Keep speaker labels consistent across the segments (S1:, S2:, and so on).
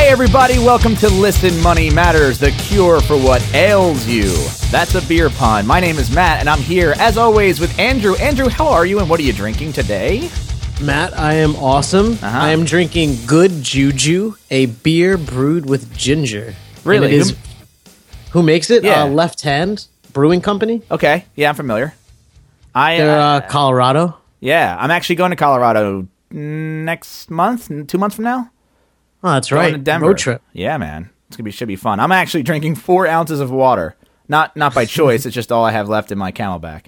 S1: Hey, everybody, welcome to Listen Money Matters, the cure for what ails you. That's a beer pun. My name is Matt, and I'm here, as always, with Andrew. Andrew, how are you, and what are you drinking today?
S2: Matt, I am awesome.
S1: Uh-huh.
S2: I am drinking Good Juju, a beer brewed with ginger.
S1: Really?
S2: And it is, who makes it?
S1: Yeah.
S2: Uh, Left Hand Brewing Company.
S1: Okay, yeah, I'm familiar. I
S2: They're
S1: uh,
S2: uh, Colorado.
S1: yeah, I'm actually going to Colorado next month, two months from now.
S2: Oh, that's
S1: Going
S2: right.
S1: to Denver.
S2: Road trip.
S1: Yeah, man, it's gonna be should be fun. I'm actually drinking four ounces of water, not not by choice. it's just all I have left in my CamelBak.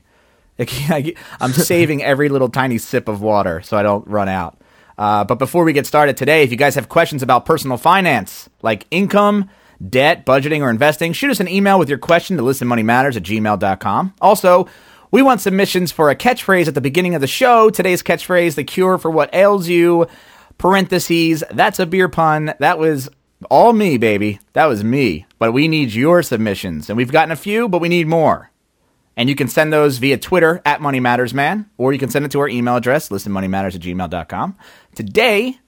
S1: I'm saving every little tiny sip of water so I don't run out. Uh, but before we get started today, if you guys have questions about personal finance, like income, debt, budgeting, or investing, shoot us an email with your question to listenmoneymatters at gmail.com. Also, we want submissions for a catchphrase at the beginning of the show. Today's catchphrase, the cure for what ails you, parentheses, that's a beer pun. That was all me, baby. That was me. But we need your submissions. And we've gotten a few, but we need more. And you can send those via Twitter at Money Matters Man, or you can send it to our email address, listenmoneymatters at gmail.com. Today,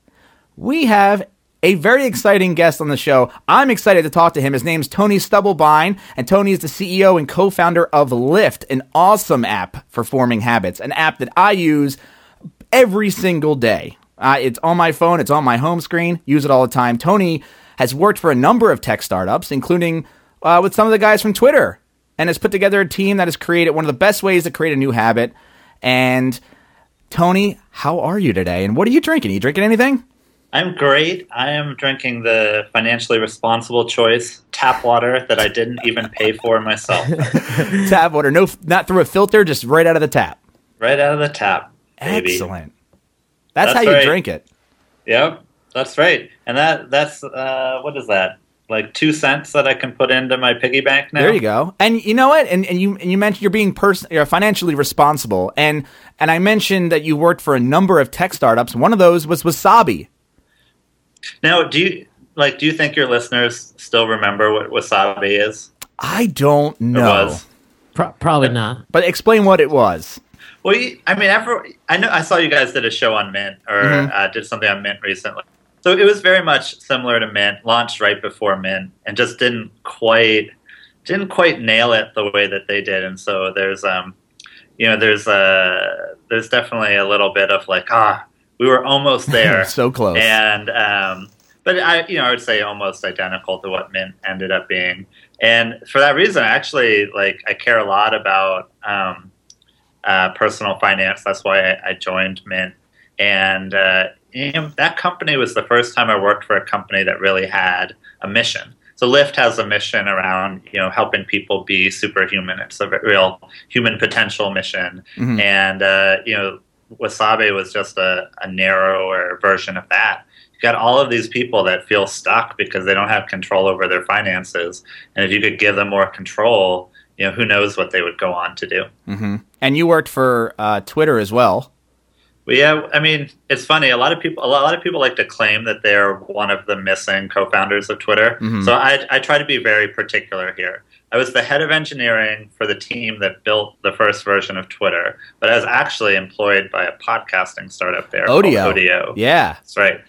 S1: we have a very exciting guest on the show. I'm excited to talk to him. His name's Tony Stubblebine, and Tony is the CEO and co founder of Lift, an awesome app for forming habits, an app that I use every single day. Uh, it's on my phone, it's on my home screen, use it all the time. Tony has worked for a number of tech startups, including uh, with some of the guys from Twitter, and has put together a team that has created one of the best ways to create a new habit. And Tony, how are you today? And what are you drinking? Are you drinking anything?
S3: I'm great. I am drinking the financially responsible choice tap water that I didn't even pay for myself.
S1: tap water, no, not through a filter, just right out of the tap.
S3: right out of the tap. Baby.
S1: Excellent. That's,
S3: That's
S1: how you drink it.
S3: Yep, that's right. And that that's uh, what is that? Like two cents that I can put into my piggy bank now.
S1: There you go. And you know what? And, and you and you mentioned you're being person you're financially responsible. And and I mentioned that you worked for a number of tech startups. One of those was Wesabe.
S3: Now, do you like? Do you think your listeners still remember what Wesabe is?
S1: I don't know.
S2: Pro- probably not.
S1: But explain what it was.
S3: Well, you, I mean, every, I know I saw you guys did a show on Mint or
S1: Mhm.
S3: uh, did something on Mint recently. So it was very much similar to Mint, launched right before Mint, and just didn't quite didn't quite nail it the way that they did. And so there's um, you know, there's uh, there's definitely a little bit of like ah, we were almost there,
S1: so close.
S3: and um, but I you know I would say almost identical to what Mint ended up being. And for that reason, I actually like I care a lot about um, uh, personal finance. That's why I, I joined Mint. And uh, you know, that company was the first time I worked for a company that really had a mission. So Lift has a mission around you know helping people be superhuman. It's a real human potential mission,
S1: Mhm.
S3: and uh, you know Wesabe was just a, a narrower version of that. You got all of these people that feel stuck because they don't have control over their finances, and if you could give them more control, you know who knows what they would go on to do.
S1: hmm And you worked for uh, Twitter as well.
S3: Well, yeah, I mean, it's funny. A lot of people, a lot of people like to claim that they're one of the missing co-founders of Twitter.
S1: Mhm.
S3: So I, I try to be very particular here. I was the head of engineering for the team that built the first version of Twitter, but I was actually employed by a podcasting startup there.
S1: Odeo.
S3: Odeo.
S1: Yeah.
S3: That's right.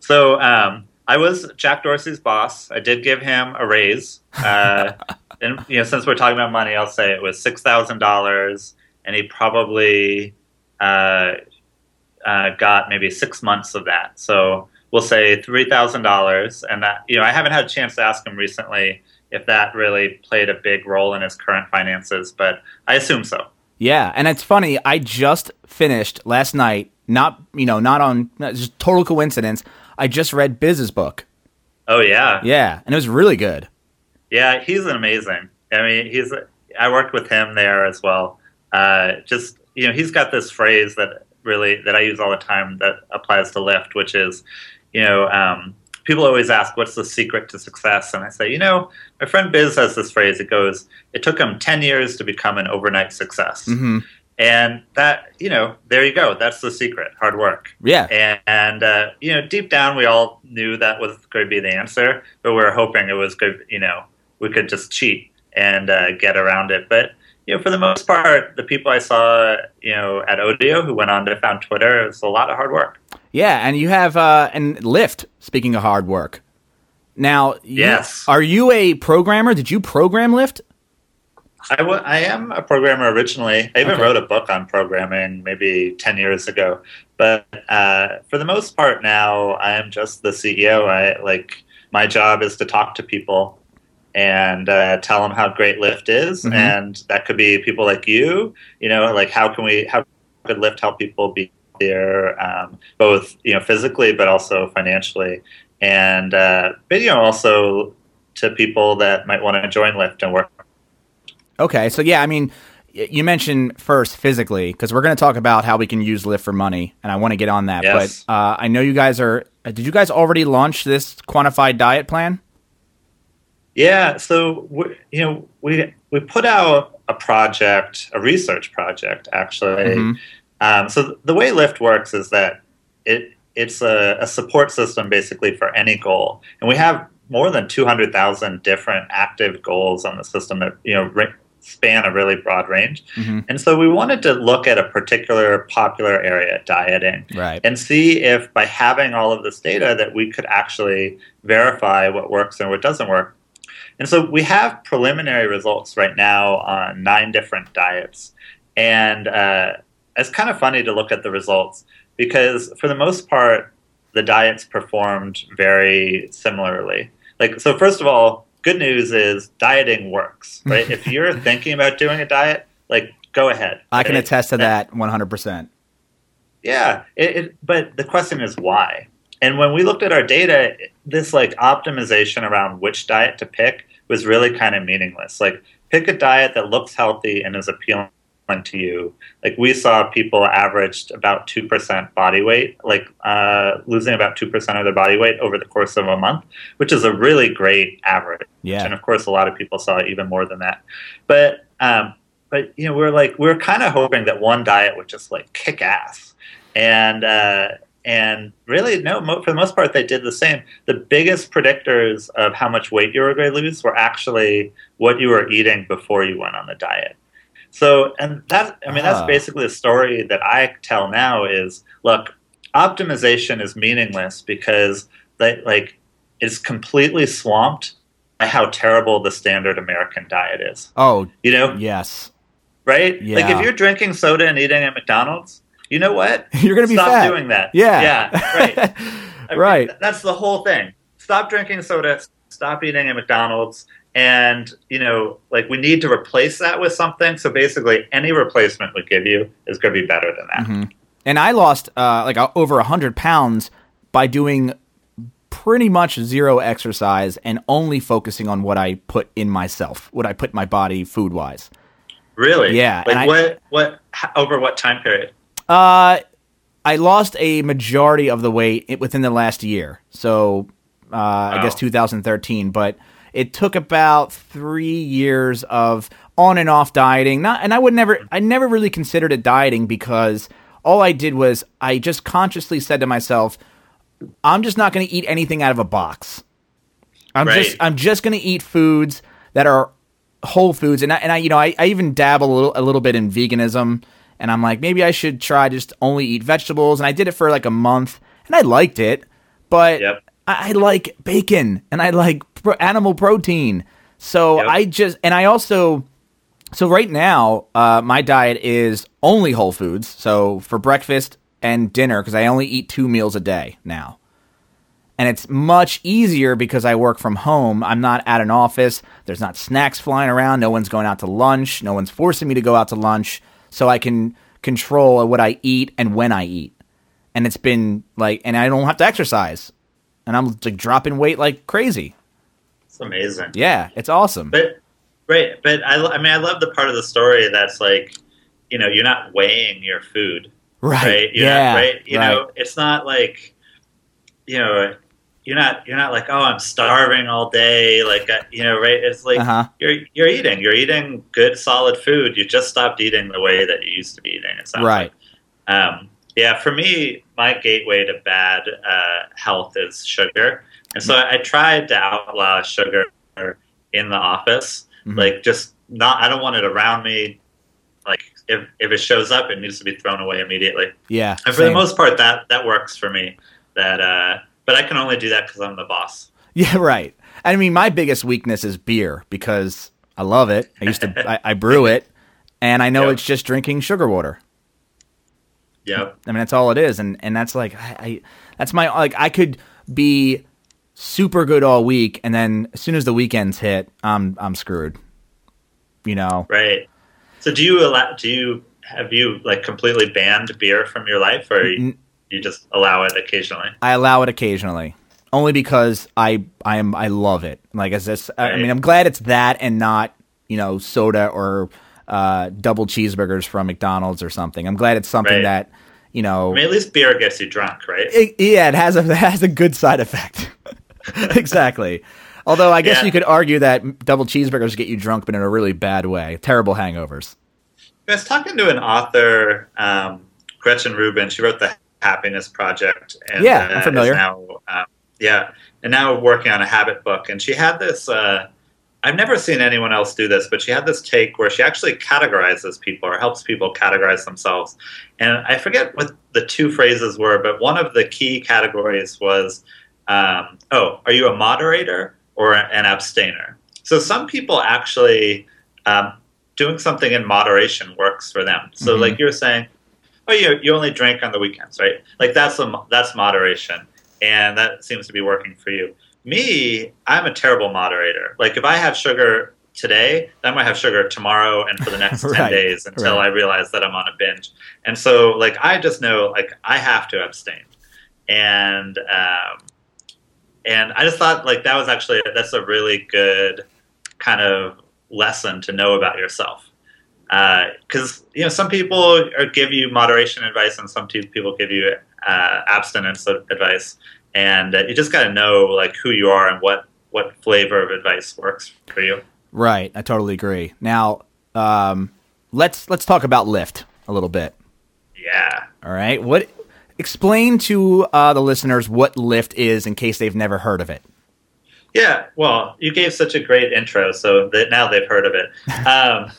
S3: So um, I was Jack Dorsey's boss. I did give him a raise. Uh, and you know, since we're talking about money, I'll say it was six thousand dollars, and he probably uh, uh, got maybe six months of that. So we'll say three thousand dollars, and that you know, I haven't had a chance to ask him recently if that really played a big role in his current finances, but I assume so.
S1: Yeah, and it's funny. I just finished last night. Not you know, not on not- just total coincidence. I just read Biz's book.
S3: Oh yeah,
S1: Yeah, and it was really good.
S3: Yeah, he's amazing. I mean, he's. I worked with him there as well. Uh, just you know, he's got this phrase that really that I use all the time that applies to Lift, which is, you know, um, people always ask, "What's the secret to success?" And I say, you know, my friend Biz has this phrase. It goes, "It took him ten years to become an overnight success,"
S1: hmm
S3: and that, you know, there you go. That's the secret: hard work.
S1: Yeah,
S3: And, and uh, you know, deep down, we all knew that was going to be the answer, but we were hoping it was good. You know, we could just cheat and uh, get around it. But you know, for the most part, the people I saw, you know, at Odeo who went on to found Twitter, it was a lot of hard work.
S1: yeah, and you have uh, and Lift. Speaking of hard work, Now, you-
S3: Yes.
S1: are you a programmer? Did you program Lift?
S3: I, w- I am a programmer originally. I even
S1: Okay.
S3: wrote a book on programming maybe 10 years ago. But uh, for the most part now, I am just the CEO. I like my job is to talk to people and uh, tell them how great Lift is,
S1: Mhm.
S3: and that could be people like you. You know, like how can we how could Lift help people be there, um, both you know physically but also financially, and uh, but you know also to people that might want to join Lift and work
S1: Okay, so yeah, I mean, you mentioned first physically because we're going to talk about how we can use Lift for money, and I want to get on that.
S3: Yes.
S1: But uh, I know you guys are. Did you guys already launch this quantified diet plan?
S3: Yeah, so we, you know we we put out a project, a research project actually.
S1: Mhm.
S3: Um, so the way Lift works is that it it's a, a support system basically for any goal, and we have more than two hundred thousand different active goals on the system that you know ra- span a really broad range.
S1: Mhm.
S3: And so we wanted to look at a particular popular area, dieting,
S1: Right.
S3: and see if by having all of this data that we could actually verify what works and what doesn't work. And so we have preliminary results right now on nine different diets. And uh, it's kind of funny to look at the results because, for the most part, the diets performed very similarly. Like, so first of all, good news is dieting works, right? if you're thinking about doing a diet, like, go ahead.
S1: I can attest to that 100%.
S3: Yeah, it, it, but the question is why. And when we looked at our data, this like optimization around which diet to pick was really kind of meaningless. Like pick a diet that looks healthy and is appealing to you. Like we saw people averaged about two percent body weight, like uh, losing about two percent of their body weight over the course of a month, which is a really great average.
S1: Yeah.
S3: And of course, a lot of people saw even more than that. But um, but you know, we're like we're kind of hoping that one diet would just like kick ass, and uh, and really no, mo- for the most part, they did the same. The biggest predictors of how much weight you were going to lose were actually what you were eating before you went on the diet. So, and that I mean,
S1: Ah.
S3: that's basically the story that I tell now. Is look, optimization is meaningless because they like it's completely swamped by how terrible the standard American diet is.
S1: Oh,
S3: You know,
S1: yes.
S3: right? Like if you're drinking soda and eating at McDonald's, you know what?
S1: You're going to be
S3: Stop
S1: fat.
S3: doing that.
S1: Yeah.
S3: Yeah. Right. I mean,
S1: right.
S3: th- that's the whole thing. Stop drinking soda. Stop eating at McDonald's. And you know, like we need to replace that with something. So basically, any replacement we give you is going to be better than that.
S1: Mhm. And I lost uh, like uh, over 100 pounds by doing pretty much zero exercise and only focusing on what I put in myself, what I put in my body food wise.
S3: Really?
S1: Yeah,
S3: Like
S1: I-
S3: what? What? Over what time period?
S1: Uh, I lost a majority of the weight within the last year. So uh, I guess 2013, but it took about three years of on and off dieting. Not, and I would never, I never really considered it dieting because all I did was I just consciously said to myself, I'm just not going to eat anything out of a box. I'm
S3: Right.
S1: just, I'm just going to eat foods that are whole foods and I, and I you know I, I even dabble a little a little bit in veganism and I'm like maybe I should try just only eat vegetables and I did it for like a month and I liked it but
S3: Yep.
S1: I, I like bacon and I like pro- animal protein so
S3: Yep.
S1: I just and I also so right now uh, my diet is only whole foods so for breakfast and dinner because I only eat two meals a day now and it's much easier because I work from home. I'm not at an office. There's not snacks flying around. No one's going out to lunch. No one's forcing me to go out to lunch. So I can control what I eat and when I eat. And it's been like, and I don't have to exercise. And I'm like dropping weight like crazy.
S3: It's amazing.
S1: Yeah, it's awesome.
S3: But right, but I, I mean, I love the part of the story that's like, you know, you're not weighing your food,
S1: right.
S3: right?
S1: Yeah.
S3: not, right. You
S1: right.
S3: know, it's not like, you know, you're not you're not like, oh, I'm starving all day, like, uh, you know, right? It's like
S1: Uh-huh.
S3: you're you're eating, you're eating good, solid food. You just stopped eating the way that you used to be eating. It sounds
S1: Right.
S3: like. Um, yeah, for me, my gateway to bad uh, health is sugar, and so I, I tried to outlaw sugar in the office.
S1: Mhm.
S3: Like, just not. I don't want it around me. Like, if if it shows up, it needs to be thrown away immediately.
S1: Yeah.
S3: And for the most part, that that works for me. That, uh, but I can only do that because I'm the boss.
S1: Yeah, right. I mean, my biggest weakness is beer because I love it. I used to, I, I brew it, and I know
S3: Yep.
S1: it's just drinking sugar water.
S3: Yep.
S1: I mean, that's all it is, and and that's like, I, I that's my like, I could be super good all week, and then as soon as the weekends hit, I'm I'm screwed. You know,
S3: Right. So do you allow? Do you have you like completely banned beer from your life, or you, you just allow it occasionally?
S1: I allow it occasionally, only because I I am I love it. Like as this, I mean, I'm glad it's that and not you know soda or uh, double cheeseburgers from McDonald's or something. I'm glad it's something
S3: Right.
S1: that you know.
S3: I mean, at least beer gets you drunk, right?
S1: it, yeah, it has a it has a good side effect. exactly. Although I guess
S3: Yeah.
S1: you could argue that double cheeseburgers get you drunk, but in a really bad way. Terrible hangovers.
S3: I was talking to an author, um, Gretchen Rubin. She wrote the Happiness Project, and
S1: Yeah, I'm familiar.
S3: Now, um, yeah, and now working on a habit book. And she had this. Uh, I've never seen anyone else do this, but she had this take where she actually categorizes people or helps people categorize themselves. And I forget what the two phrases were, but one of the key categories was, um, "Oh, are you a moderator or an abstainer?" So some people actually um, doing something in moderation works for them. So
S1: Mhm.
S3: like you're saying, oh, you you only drink on the weekends, right? Like that's a, that's moderation, and that seems to be working for you. Me, I'm a terrible moderator. Like if I have sugar today, I might have sugar tomorrow and for the next ten
S1: Right,
S3: days until
S1: right.
S3: I realize that I'm on a binge. And so like I just know like I have to abstain, and um, and I just thought like that was actually that's a really good kind of lesson to know about yourself because you know some people are, give you moderation advice and some people give you uh, abstinence advice and uh, you just got to know like who you are and what what flavor of advice works for you
S1: Right. I totally agree. Now, um, let's let's talk about Lift a little bit.
S3: yeah
S1: All right. What? Explain to uh, the listeners what Lift is in case they've never heard of it.
S3: Yeah, well, you gave such a great intro, so that now they've heard of it. Um,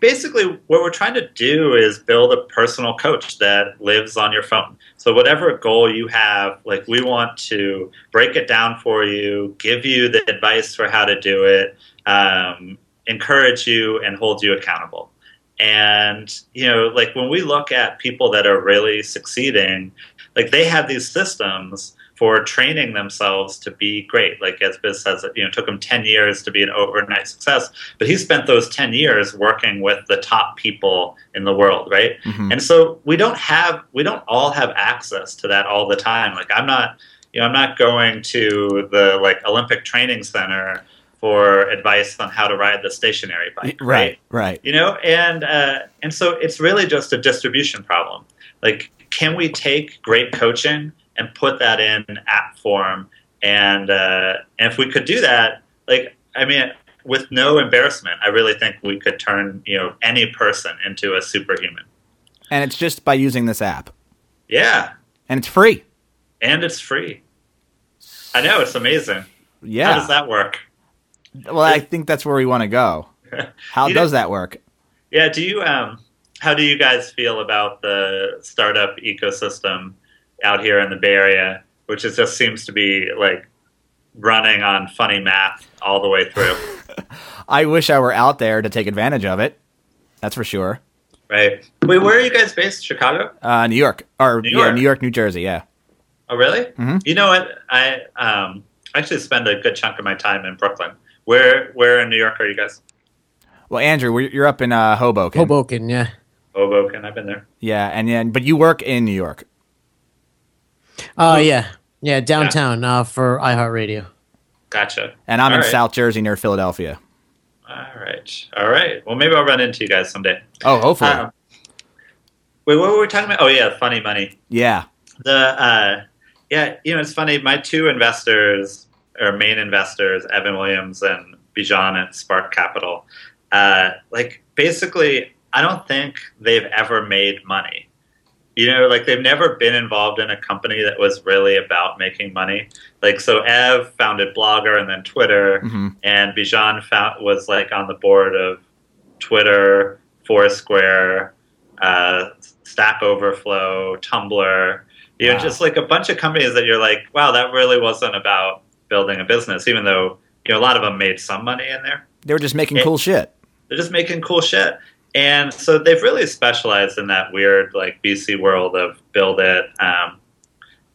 S3: basically, what we're trying to do is build a personal coach that lives on your phone. So, whatever goal you have, like we want to break it down for you, give you the advice for how to do it, um, encourage you, and hold you accountable. And, you know, like when we look at people that are really succeeding, like they have these systems for training themselves to be great. Like as Biz says, you know, it took him 10 years to be an overnight success, but he spent those 10 years working with the top people in the world, right?
S1: Mhm.
S3: And so we don't have, we don't all have access to that all the time. Like I'm not, you know, I'm not going to the like Olympic training center for advice on how to ride the stationary bike,
S1: Right. Right.
S3: you know and uh, and so it's really just a distribution problem like can we take great coaching and put that in app form and uh, and if we could do that like i mean with no embarrassment i really think we could turn you know any person into a superhuman
S1: And it's just by using this app,
S3: yeah
S1: and it's free.
S3: and it's free i know it's amazing
S1: Yeah.
S3: how does that work
S1: Well, I think that's where we want to go. How does that work?
S3: Yeah, do you um how do you guys feel about the startup ecosystem out here in the Bay Area, which is, just seems to be like running on funny math all the way through,
S1: I wish I were out there to take advantage of it. That's for sure.
S3: right? Wait, where are you guys based? Chicago?
S1: Uh, New York, or
S3: New
S1: yeah,
S3: York.
S1: New York, New Jersey. Yeah.
S3: Oh, really?
S1: Mhm.
S3: You know what? I um actually spend a good chunk of my time in Brooklyn. Where where in New York are you guys?
S1: Well, Andrew, you're up in uh, Hoboken.
S2: Hoboken, yeah.
S3: Hoboken. I've been there.
S1: Yeah, and then but you work in New York.
S2: Oh, yeah. Yeah, downtown uh, for iHeartRadio.
S3: Gotcha.
S1: and I'm
S3: All
S1: in
S3: right.
S1: South Jersey near Philadelphia.
S3: All right. All right. Well, maybe I'll run into you guys someday.
S1: Oh, hopefully.
S3: Um, wait, what were we talking about? Oh, yeah, funny money.
S1: yeah.
S3: The uh, yeah, you know, it's funny. My two investors or main investors, Evan Williams and Bijan at Spark Capital, uh, like basically, I don't think they've ever made money. You know, like they've never been involved in a company that was really about making money. Like, so Ev founded Blogger and then Twitter,
S1: hmm
S3: and Bijan found, was like on the board of Twitter, Foursquare, uh, Stack Overflow, Tumblr, You know, just like a bunch of companies that you're like, wow, that really wasn't about building a business, even though you know a lot of them made some money in there.
S1: They were just making
S3: It-
S1: cool shit.
S3: They're just making cool shit. And so they've really specialized in that weird like VC world of build it, um,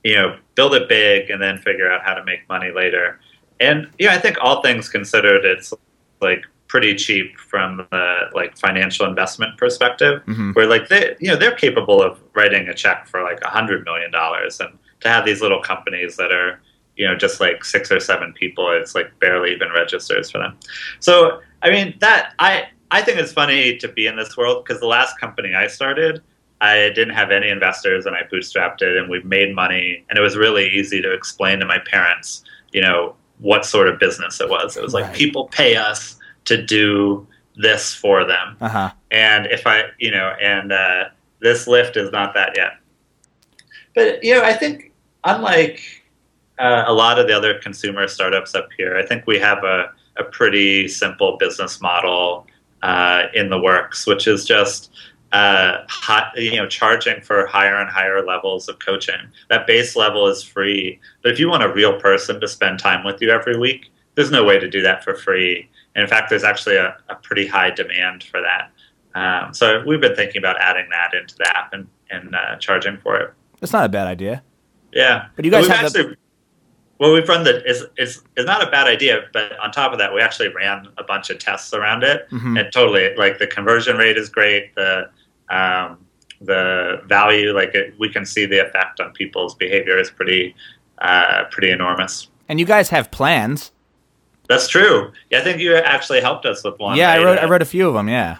S3: you know, build it big and then figure out how to make money later. And yeah, I think all things considered, it's like pretty cheap from the like financial investment perspective,
S1: Mhm.
S3: where like they, you know, they're capable of writing a check for like a hundred million dollars, and to have these little companies that are, you know, just like six or seven people, it's like barely even registers for them. So I mean that I I think it's funny to be in this world because the last company I started, I didn't have any investors and I bootstrapped it and we made money and it was really easy to explain to my parents, you know, what sort of business it was. It was like
S1: Right.
S3: people pay us to do this for them.
S1: Uh huh.
S3: And if I, you know, and uh, this lift is not that yet. But you know, I think unlike uh, a lot of the other consumer startups up here, I think we have a, a pretty simple business model uh, in the works, which is just uh, you know, charging for higher and higher levels of coaching. That base level is free, but if you want a real person to spend time with you every week, there's no way to do that for free. And in fact, there's actually a, a pretty high demand for that. Um, so we've been thinking about adding that into the app and, and uh, charging for it.
S1: That's not a bad idea.
S3: Yeah,
S1: But you guys have the-
S3: actually. Well, we've run the it's, it's it's not a bad idea, but on top of that, we actually ran a bunch of tests around it,
S1: Mhm.
S3: and totally like the conversion rate is great. The um, the value, like it, we can see the effect on people's behavior is pretty uh, pretty enormous.
S1: And you guys have plans.
S3: That's true. Yeah, I think you actually helped us with one.
S1: yeah, I wrote I wrote a few of them. Yeah.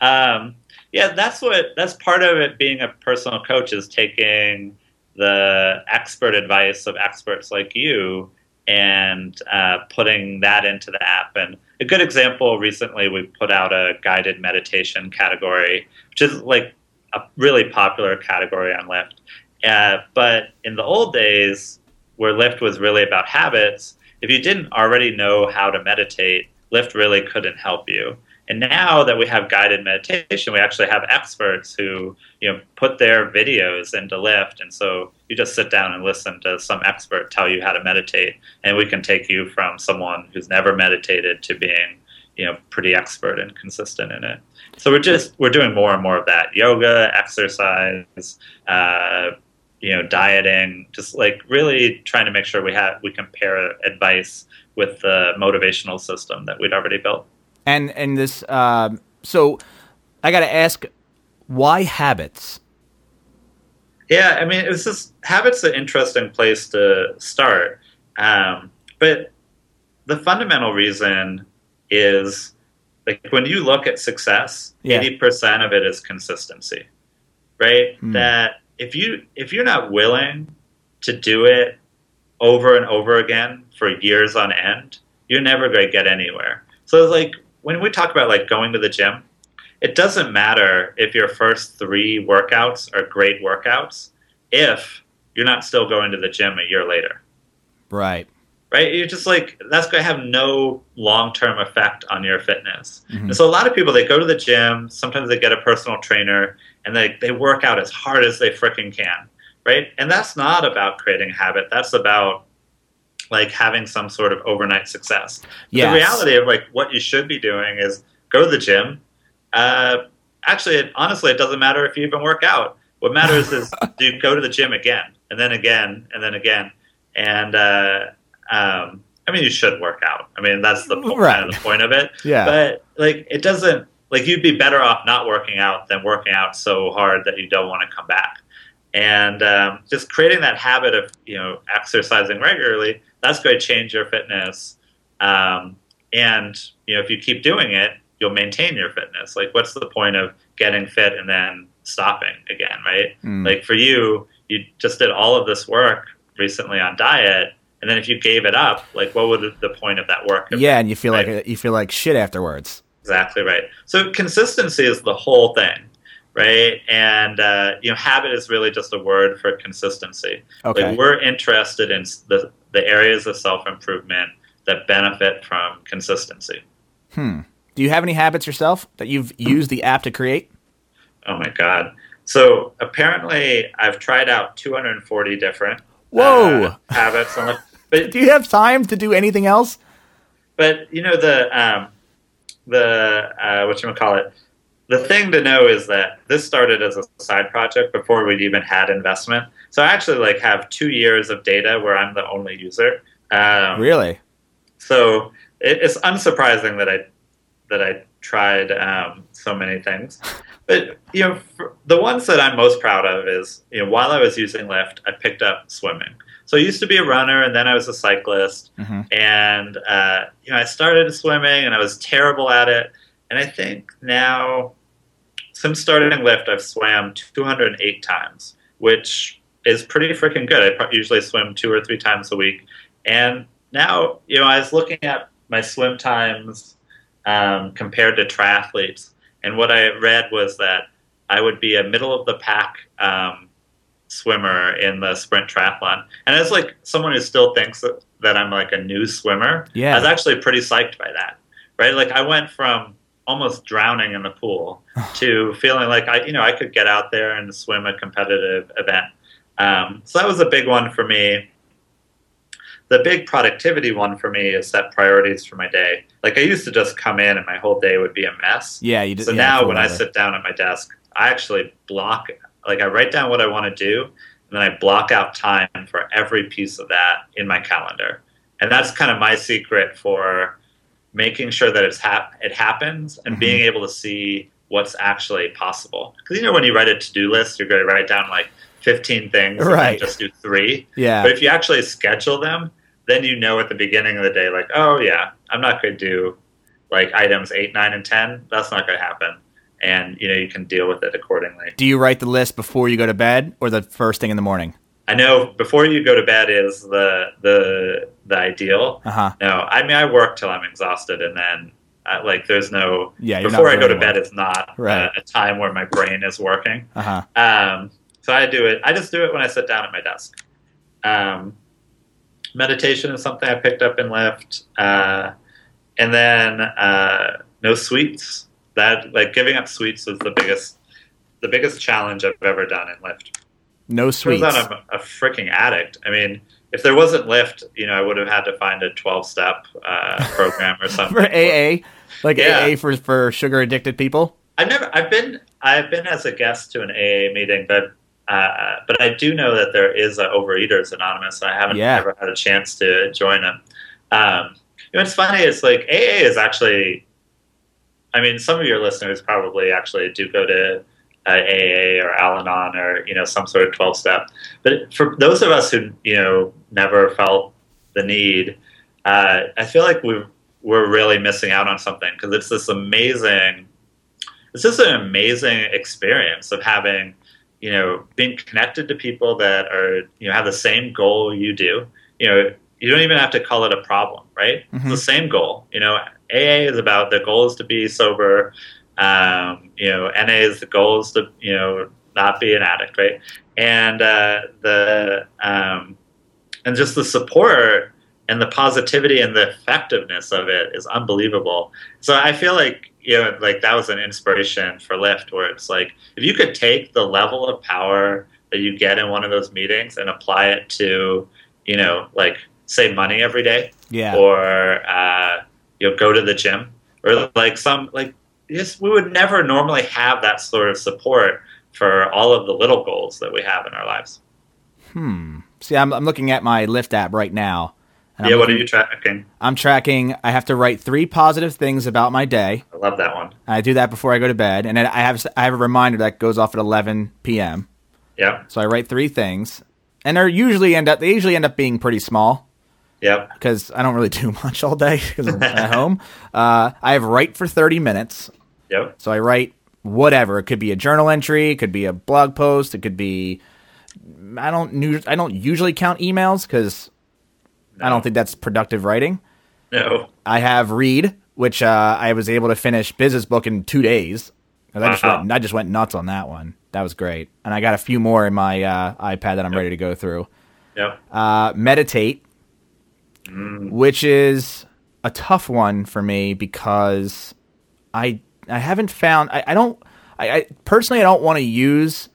S3: Um, yeah, that's what that's part of it. Being a personal coach is taking the expert advice of experts like you and uh, putting that into the app. And a good example recently, we put out a guided meditation category, which is like a really popular category on Lift. Uh, but in the old days, where Lift was really about habits, if you didn't already know how to meditate, Lift really couldn't help you. And now that we have guided meditation, we actually have experts who, you know, put their videos into Lift, and so you just sit down and listen to some expert tell you how to meditate, and we can take you from someone who's never meditated to being, you know, pretty expert and consistent in it. So we're just we're doing more and more of that: yoga, exercise, uh, you know, dieting, just like really trying to make sure we have we compare advice with the motivational system that we'd already built.
S1: And and this um, so I got to ask why habits?
S3: Yeah, I mean, it's just habits an interesting place to start, um, but the fundamental reason is like when you look at success,
S1: Yeah.
S3: eighty percent of it is consistency, right?
S1: Hmm.
S3: That if you if you're not willing to do it over and over again for years on end, you're never going to get anywhere. So it's like when we talk about like going to the gym, it doesn't matter if your first three workouts are great workouts if you're not still going to the gym a year later.
S1: Right.
S3: right? You're just like that's going to have no long-term effect on your fitness.
S1: Mhm.
S3: and so a lot of people they go to the gym sometimes they get a personal trainer and they, they work out as hard as they freaking can. Right? And that's not about creating habit. That's about like having some sort of overnight success
S1: Yes.
S3: the reality of like what you should be doing is go to the gym. Uh, actually, it, honestly, it doesn't matter if you even work out. What matters is do you go to the gym again and then again and then again. And uh, um, I mean, you should work out. I mean, that's the
S1: Right.
S3: kind of the point of it.
S1: Yeah.
S3: But like, it doesn't like you'd be better off not working out than working out so hard that you don't want to come back. And um, just creating that habit of you know exercising regularly, that's going to change your fitness. Um, and you know, if you keep doing it, you'll maintain your fitness. Like, what's the point of getting fit and then stopping again, right?
S1: Mm.
S3: Like for you, you just did all of this work recently on diet, and then if you gave it up, like, what would the point of that work?
S1: yeah, and you feel
S3: Right.
S1: like you feel like shit afterwards.
S3: Exactly right. So consistency is the whole thing, right? And uh, you know, habit is really just a word for consistency.
S1: Okay.
S3: Like we're interested in the the areas of self improvement that benefit from consistency.
S1: Hmm. Do you have any habits yourself that you've used the app to create?
S3: Oh my god. So apparently, I've tried out 240 different
S1: Whoa.
S3: uh, habits on the. But
S1: Do you have time to do anything else?
S3: but you know the um, the uh, what you call it. The thing to know is that this started as a side project before we'd even had investment. So I actually like have two years of data where I'm the only user. Um,
S1: Really?
S3: So it, it's unsurprising that I that I tried um, so many things. But you know, the ones that I'm most proud of is you know while I was using Lift, I picked up swimming. So I used to be a runner, and then I was a cyclist,
S1: Mhm.
S3: and uh, you know I started swimming, and I was terrible at it. And I think now, since starting Lift, I've swam 208 times, which is pretty freaking good. I usually swim two or three times a week, and now you know I was looking at my swim times um, compared to triathletes, and what I read was that I would be a middle of the pack um, swimmer in the sprint triathlon. And as like someone who still thinks that, that I'm like a new swimmer,
S1: Yeah.
S3: I was actually pretty psyched by that. Right? Like I went from almost drowning in the pool to feeling like I, you know, I could get out there and swim a competitive event. Um, so that was a big one for me. The big productivity one for me is set priorities for my day. Like I used to just come in and my whole day would be a mess.
S1: Yeah, you did.
S3: So
S1: yeah,
S3: now when I sit down at my desk, I actually block, like I write down what I want to do, and then I block out time for every piece of that in my calendar. And that's kind of my secret for making sure that it's hap- it happens and
S1: Mhm.
S3: being able to see what's actually possible. Because you know when you write a to-do list, you're going to write down like 15 things and
S1: Right.
S3: just do three.
S1: Yeah.
S3: But if you actually schedule them, then you know at the beginning of the day, like, oh yeah, I'm not going to do like items eight, nine, and ten. That's not going to happen, and you know you can deal with it accordingly.
S1: Do you write the list before you go to bed or the first thing in the morning?
S3: I know before you go to bed is the the the ideal.
S1: Uh huh.
S3: No, I mean I work till I'm exhausted, and then uh, like there's no
S1: Yeah.
S3: Before I go to bed is not
S1: Right.
S3: uh, a time where my brain is working.
S1: Uh huh.
S3: Um, so I do it. I just do it when I sit down at my desk. Um, meditation is something I picked up in Lift, uh, and then uh, no sweets. That like giving up sweets was the biggest, the biggest challenge I've ever done in Lift.
S1: No sweets.
S3: Turns out I'm a freaking addict. I mean, if there wasn't Lift, you know, I would have had to find a twelve-step uh, program or something.
S1: for AA, like
S3: Yeah.
S1: AA for for sugar addicted people.
S3: I've never. I've been. I've been as a guest to an AA meeting, but uh, but I do know that there is a Overeaters Anonymous. And I haven't
S1: Yeah.
S3: ever had a chance to join them. Um, you know, what's funny is like AA is actually. I mean, some of your listeners probably actually do go to uh, AA or Al-Anon or you know some sort of twelve step. But for those of us who you know never felt the need, uh, I feel like we we're really missing out on something because it's this amazing it's just an amazing experience of having you know being connected to people that are you know have the same goal you do you know you don't even have to call it a problem right it's
S1: Mhm.
S3: the same goal you know aa is about the goal is to be sober um, you know na is the goal is to you know not be an addict right and uh, the um, and just the support and the positivity and the effectiveness of it is unbelievable so i feel like you know like that was an inspiration for lift where it's like if you could take the level of power that you get in one of those meetings and apply it to you know like save money every day
S1: Yeah.
S3: or uh, you know go to the gym or like some like yes we would never normally have that sort of support for all of the little goals that we have in our lives
S1: Hmm. See, I'm I'm looking at my Lift app right now.
S3: yeah what are you tracking
S1: I'm tracking. I have to write three positive things about my day.
S3: i love that one
S1: I do that before I go to bed, and I have I have a reminder that goes off at 11 p.m.
S3: yeah
S1: So I write three things, and they're usually end up they usually end up being pretty small
S3: yep
S1: because I don't really do much all day because I'm at home. Uh, I have write for 30 minutes,
S3: yep
S1: so I write whatever. It could be a journal entry, it could be a blog post, it could be. I don't I don't usually count emails because I don't think that's productive writing.
S3: no
S1: I have read, which uh, I was able to finish business book in two days. I just
S3: Wow.
S1: went, I just went nuts on that one. That was great, and I got a few more in my uh, iPad that I'm ready to go through.
S3: yep
S1: Uh, meditate,
S3: Mm.
S1: which is a tough one for me because I I haven't found I, I don't I, I personally I don't want to use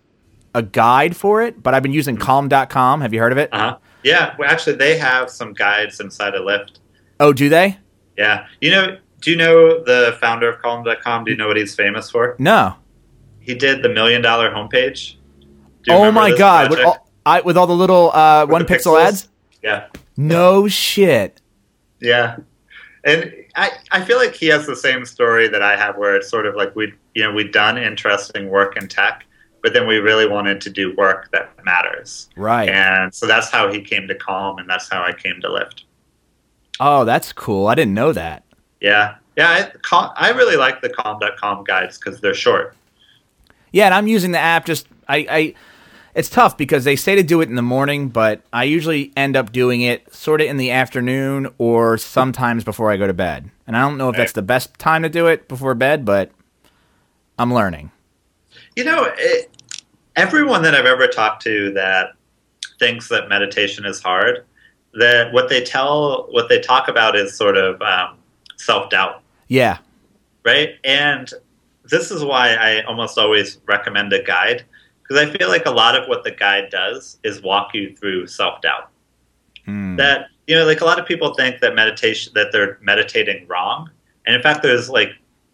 S1: a guide for it, but I've been using calm.com. Have you heard of it?
S3: Uh huh. Yeah. Well, actually, they have some guides inside of Lift.
S1: Oh, do they?
S3: Yeah. You know, do you know the founder of Calm.com? Do you know what he's famous for?
S1: No.
S3: He did the million dollar homepage.
S1: Oh my god, with all, I, with all the little uh, one
S3: the
S1: pixel
S3: pixels?
S1: ads?
S3: Yeah.
S1: No shit.
S3: Yeah. And I, I feel like he has the same story that I have where it's sort of like we you know, we'd done interesting work in tech, but then we really wanted to do work that matters.
S1: Right.
S3: And so that's how he came to Calm and that's how I came to Lift.
S1: Oh, that's cool. I didn't know that.
S3: Yeah. Yeah, I, Calm, I really like the Calm.com guides because they're short.
S1: Yeah, and I'm using the app just I, I it's tough because they say to do it in the morning, but I usually end up doing it sort of in the afternoon or sometimes before I go to bed. And I don't know if that's the best time to do it before bed, but I'm learning.
S3: You know, it, everyone that I've ever talked to that thinks that meditation is hard, that what they tell, what they talk about is sort of um, self doubt,
S1: Yeah.
S3: right? And this is why I almost always recommend a guide because I feel like a lot of what the guide does is walk you through self doubt.
S1: Mm.
S3: That you know, like a lot of people think that meditation that they're meditating wrong, and in fact, there's like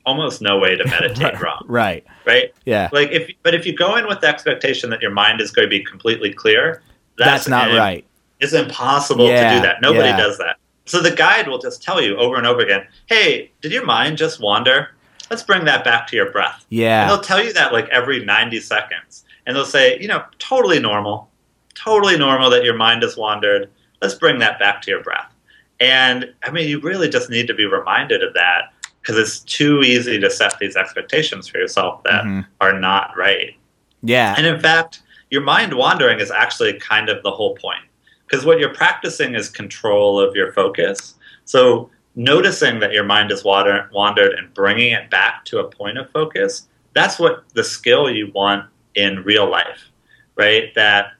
S3: almost no way to meditate wrong,
S1: Right.
S3: right?
S1: Yeah.
S3: like if but if you go in with the expectation that your mind is going to be completely clear
S1: That's,
S3: that's,
S1: not right.
S3: it's impossible
S1: Yeah,
S3: to do that nobody
S1: yeah.
S3: does that so the guide will just tell you over and over again hey did your mind just wander let's bring that back to your breath and
S1: Yeah.
S3: they'll tell you that like every 90 seconds and they'll say you know totally normal totally normal that your mind has wandered let's bring that back to your breath and i mean you really just need to be reminded of that because it's too easy to set these expectations for yourself that
S1: Mhm.
S3: are not right
S1: Yeah.
S3: and in fact, your mind wandering is actually kind of the whole point. Because what you're practicing is control of your focus. So noticing that your mind is wandered and bringing it back to a point of focus, that's what the skill you want in real life, right? That,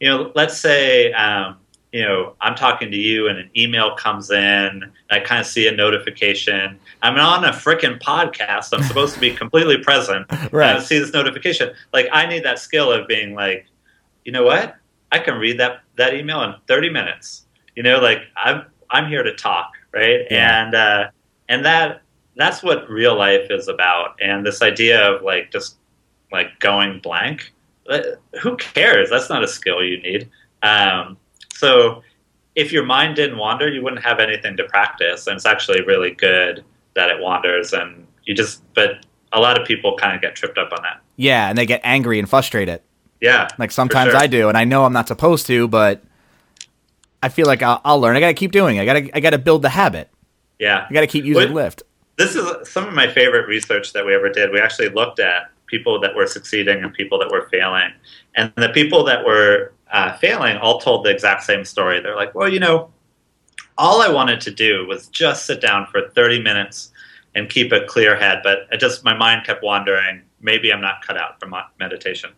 S3: you know, let's say, um, you know, I'm talking to you and an email comes in, I kind of see a notification. I'm on a freaking podcast. I'm supposed to be completely present. and I
S1: right.
S3: see this notification. Like I need that skill of being like, you know what? I can read that that email in 30 minutes. You know, like I'm I'm here to talk, right?
S1: Yeah.
S3: And uh, and that that's what real life is about. And this idea of like just like going blank, uh, who cares? That's not a skill you need. Um, so if your mind didn't wander, you wouldn't have anything to practice. And it's actually really good that it wanders and you just but a lot of people kind of get tripped up on that.
S1: Yeah, and they get angry and frustrated.
S3: Yeah.
S1: Like sometimes
S3: sure.
S1: I do, and I know I'm not supposed to, but I feel like I'll, I'll learn. I got to keep doing. it. I got to I got to build the habit.
S3: Yeah.
S1: I got to keep using
S3: Wait.
S1: Lift.
S3: This is some of my favorite research that we ever did. We actually looked at people that were succeeding and people that were failing. And the people that were uh, failing all told the exact same story. They're like, well, you know, all I wanted to do was just sit down for 30 minutes and keep a clear head, but it just my mind kept wandering. Maybe I'm not cut out for meditation.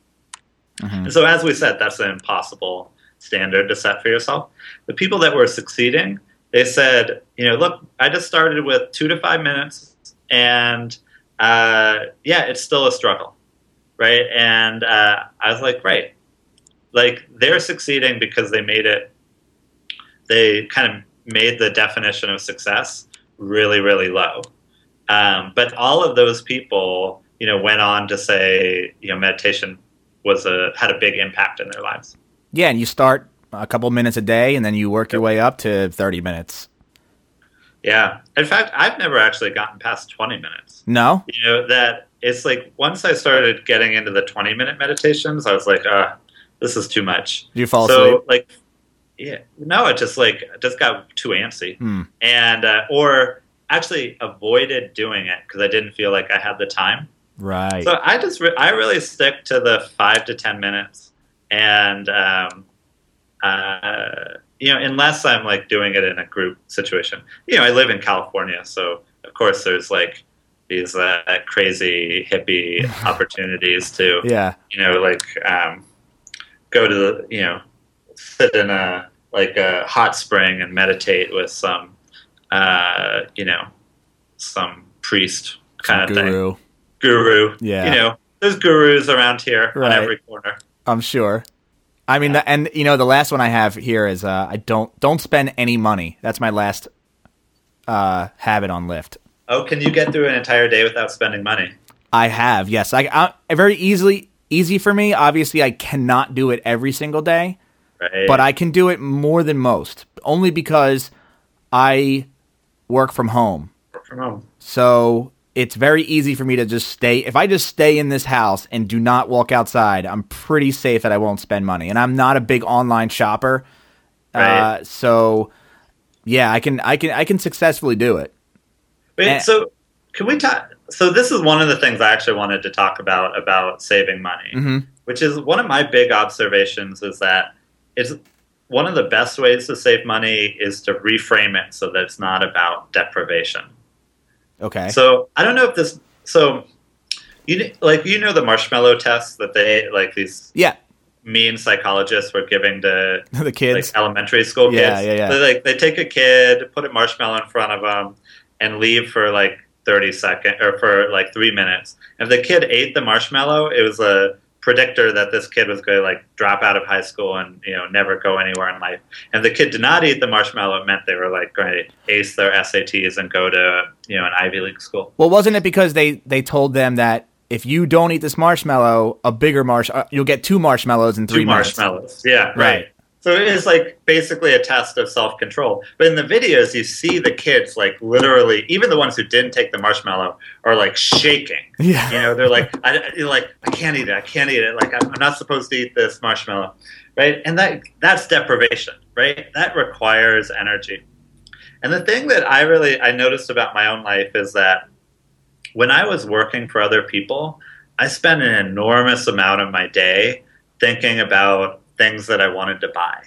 S1: Mhm.
S3: And so, as we said, that's an impossible standard to set for yourself. The people that were succeeding, they said, you know, look, I just started with two to five minutes, and uh, yeah, it's still a struggle, right? And uh, I was like, right, like they're succeeding because they made it. They kind of made the definition of success really, really low. Um, but all of those people, you know, went on to say, you know, meditation was a had a big impact in their lives.
S1: Yeah, and you start a couple minutes a day, and then you work your way up to 30 minutes.
S3: Yeah. In fact, I've never actually gotten past 20 minutes.
S1: No,
S3: You know, that it's like once I started getting into the 20 minute meditations, I was like, uh, this is too much.
S1: you fall
S3: so,
S1: asleep.
S3: like, yeah, no, it just like, just got too antsy.
S1: Hmm.
S3: And, uh, or actually avoided doing it because I didn't feel like I had the time.
S1: Right.
S3: So I just re- I really stick to the five to ten minutes, and um, uh, you know, unless I'm like doing it in a group situation. You know, I live in California, so of course there's like these uh, crazy hippie opportunities to
S1: yeah.
S3: you know like um, go to the you know sit in a like a hot spring and meditate with some uh, you know some priest kind of thing
S1: Guru.
S3: guru.
S1: Yeah.
S3: You know, there's gurus around here
S1: Right.
S3: on every corner.
S1: I'm sure. I mean, the, and you know, the last one I have here is uh, I don't don't spend any money. That's my last uh, habit on Lift.
S3: Oh, can you get through an entire day without spending money?
S1: I have, yes. I, I very easily easy for me. Obviously, I cannot do it every single day,
S3: Right.
S1: but I can do it more than most. Only because I work from home,
S3: work from home.
S1: so it's very easy for me to just stay. If I just stay in this house and do not walk outside, I'm pretty safe that I won't spend money. And I'm not a big online shopper,
S3: Right.
S1: uh, so yeah, I can I can I can successfully do it.
S3: Wait,
S1: Eh.
S3: so can we talk? So this is one of the things I actually wanted to talk about about saving money,
S1: Mhm.
S3: which is one of my big observations is that it's one of the best ways to save money is to reframe it so that it's not about deprivation.
S1: Okay.
S3: So I don't know if this. So you like you know the marshmallow test that they like these
S1: yeah,
S3: mean psychologists were giving to
S1: the kids.
S3: like elementary school kids.
S1: Yeah, yeah, yeah.
S3: Like they take a kid, put a marshmallow in front of them, and leave for like thirty seconds or for like three minutes. If the kid ate the marshmallow, it was a predictor that this kid was going to like drop out of high school and you know never go anywhere in life. And the kid did not eat the marshmallow, it meant they were like going to ace their SATs and go to you know an Ivy League school.
S1: Well, wasn't it because they they told them that if you don't eat this marshmallow, a bigger marsh, uh, you'll get two marshmallows in three
S3: two
S1: minutes.
S3: marshmallows. Yeah, right.
S1: Right.
S3: So it is like basically a test of self control. But in the videos, you see the kids like literally, even the ones who didn't take the marshmallow are like shaking.
S1: Yeah.
S3: You know, they're like, I, you're like, I can't eat it. I can't eat it. Like, I'm I'm not supposed to eat this marshmallow, right? And that that's deprivation, right? That requires energy. And the thing that I really I noticed about my own life is that when I was working for other people, I spent an enormous amount of my day thinking about things that I wanted to buy.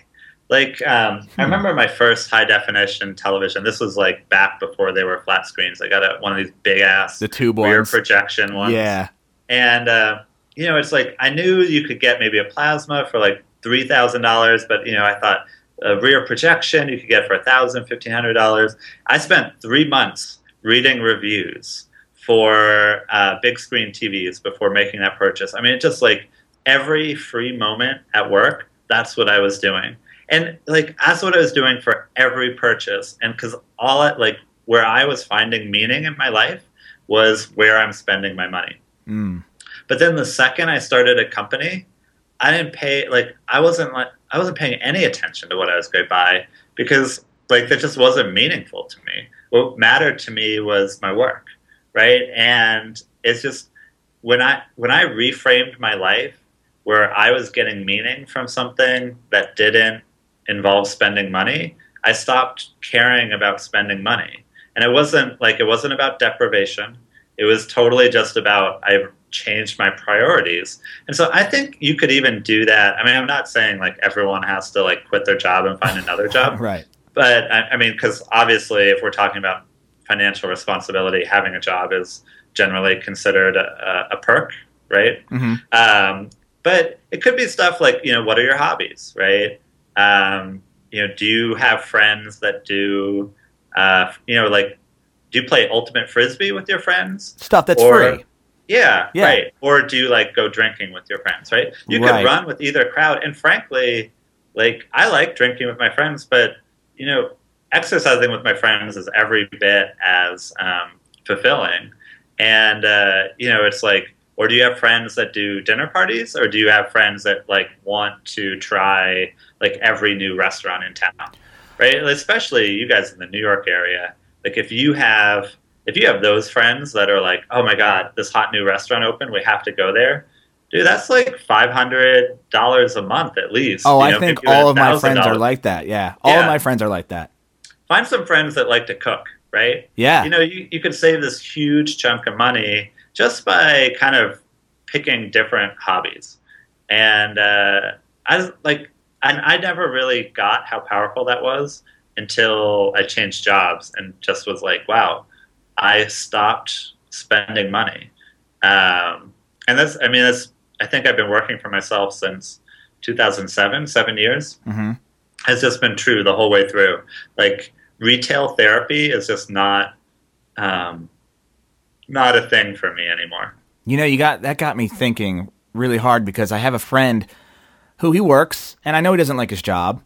S3: Like, um, I remember my first high definition television. This was like back before they were flat screens. I got a, one of these big ass
S1: The tube
S3: rear
S1: ones.
S3: projection ones.
S1: Yeah.
S3: And, uh, you know, it's like I knew you could get maybe a plasma for like $3,000, but, you know, I thought a rear projection you could get for $1,000, $1,500. I spent three months reading reviews for uh, big screen TVs before making that purchase. I mean, it just like every free moment at work, that's what I was doing. And like, that's what I was doing for every purchase. And because all it, like, where I was finding meaning in my life was where I'm spending my money.
S1: Mm.
S3: But then the second I started a company, I didn't pay like I wasn't like I wasn't paying any attention to what I was going to buy because like that just wasn't meaningful to me. What mattered to me was my work, right? And it's just when I when I reframed my life where I was getting meaning from something that didn't involve spending money, I stopped caring about spending money. And it wasn't like it wasn't about deprivation. It was totally just about I've changed my priorities. And so I think you could even do that. I mean, I'm not saying like everyone has to like quit their job and find another job,
S1: Right.
S3: but I, I mean, because obviously, if we're talking about financial responsibility, having a job is generally considered a, a perk, right?
S1: hmm
S3: Um, but it could be stuff like, you know, what are your hobbies, right? Um, you know, do you have friends that do, uh, you know, like, do you play ultimate frisbee with your friends?
S1: Stuff that's
S3: Or-
S1: free.
S3: Yeah,
S1: Yeah.
S3: right. Or do you like go drinking with your friends, right? You
S1: Right.
S3: could run with either crowd. And frankly, like I like drinking with my friends, but you know, exercising with my friends is every bit as um, fulfilling. And uh, you know, it's like, or do you have friends that do dinner parties, or do you have friends that like want to try like every new restaurant in town, right? Especially you guys in the New York area. Like if you have if you have those friends that are like, oh my god, this hot new restaurant opened, we have to go there. Dude, that's like five hundred dollars a month at least.
S1: Oh,
S3: You
S1: I think all of my friends are like that. Yeah. All of my friends are like that.
S3: Find some friends that like to cook, right?
S1: Yeah.
S3: You know, you, you could save this huge chunk of money just by kind of picking different hobbies. And uh, I like, and I never really got how powerful that was until I changed jobs and just was like, wow, I stopped spending money. Um, and that's, I mean, that's, I think I've been working for myself since 2007, seven years
S1: hmm
S3: has just been true the whole way through. Like retail therapy is just not um, not a thing for me anymore.
S1: You know, you got that got me thinking really hard because I have a friend who he works, and I know he doesn't like his job,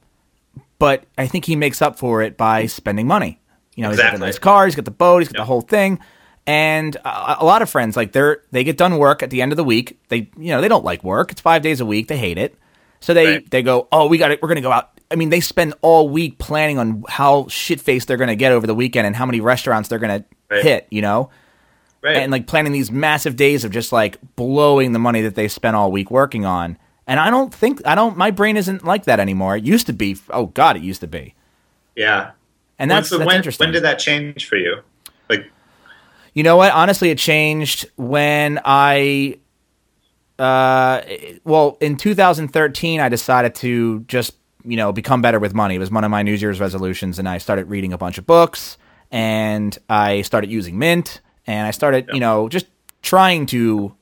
S1: but I think he makes up for it by spending money. You know, he's got
S3: Exactly.
S1: the nice car, he's got the boat, he's got the whole thing. And a, a lot of friends, like they're they get done work at the end of the week. They you know they don't like work. It's five days a week. They hate it. So they
S3: Right.
S1: they go, oh, we got it. We're gonna go out. I mean, they spend all week planning on how shit faced they're gonna get over the weekend and how many restaurants they're gonna
S3: Right.
S1: hit. You know,
S3: Right.
S1: and like planning these massive days of just like blowing the money that they spent all week working on. And I don't think I don't. My brain isn't like that anymore. It used to be. Oh God, it used to be.
S3: yeah.
S1: And that's,
S3: so
S1: that's
S3: when,
S1: interesting.
S3: when did that change for you? Like,
S1: You know what? Honestly, it changed when I, uh, well, in 2013, I decided to just, you know, become better with money. It was one of my New Year's resolutions, and I started reading a bunch of books, and I started using Mint, and I started, you know, just trying to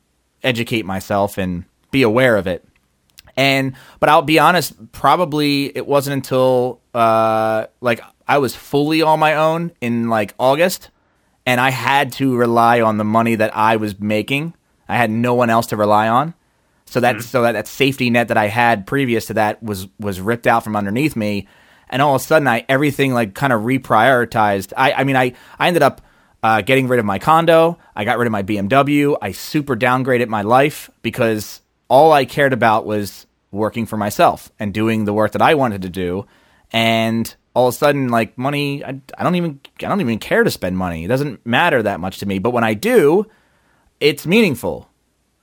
S1: educate myself and be aware of it. And but I'll be honest, probably it wasn't until uh like I was fully on my own in like August and I had to rely on the money that I was making. I had no one else to rely on. So that so that, that safety net that I had previous to that was was ripped out from underneath me, and all of a sudden I everything like kind of reprioritized. I I mean I I ended up uh, getting rid of my condo. I got rid of my BMW. I super downgraded my life because all I cared about was working for myself and doing the work that I wanted to do. And all of a sudden, like money, I, I don't even I don't even care to spend money. It doesn't matter that much to me. But when I do, it's meaningful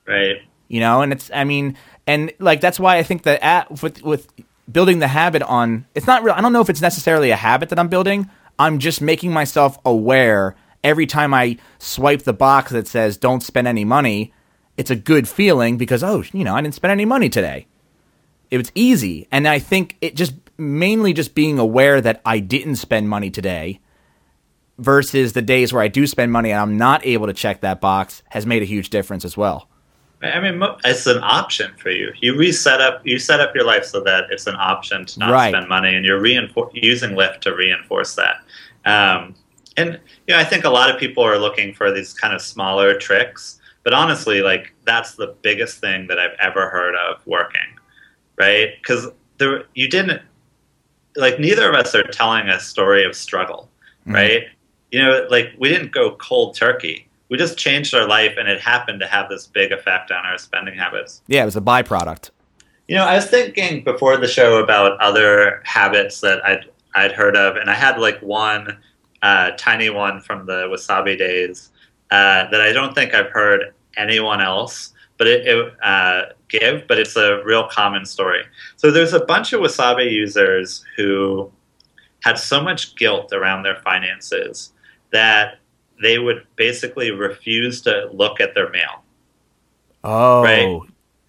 S3: right.
S1: you know and it's i mean and like that's why i think that at, with with building the habit on it's not real i don't know if it's necessarily a habit that i'm building i'm just making myself aware every time i swipe the box that says don't spend any money it's a good feeling because oh you know i didn't spend any money today it was easy and i think it just mainly just being aware that i didn't spend money today versus the days where i do spend money and i'm not able to check that box has made a huge difference as well
S3: I mean, it's an option for you. You reset up, you set up your life so that it's an option to not
S1: Right.
S3: spend money, and you're reinfor- using Lift to reinforce that. Um, and you know, I think a lot of people are looking for these kind of smaller tricks, but honestly, like that's the biggest thing that I've ever heard of working, right? Because there, you didn't like neither of us are telling a story of struggle, mm-hmm. right? You know, like we didn't go cold turkey. We just changed our life, and it happened to have this big effect on our spending habits.
S1: Yeah, it was a byproduct.
S3: You know, I was thinking before the show about other habits that I'd I'd heard of, and I had like one uh, tiny one from the Wesabe days uh, that I don't think I've heard anyone else, but it, it uh, give. But it's a real common story. So there's a bunch of Wesabe users who had so much guilt around their finances that they would basically refuse to look at their mail.
S1: Oh,
S3: Right.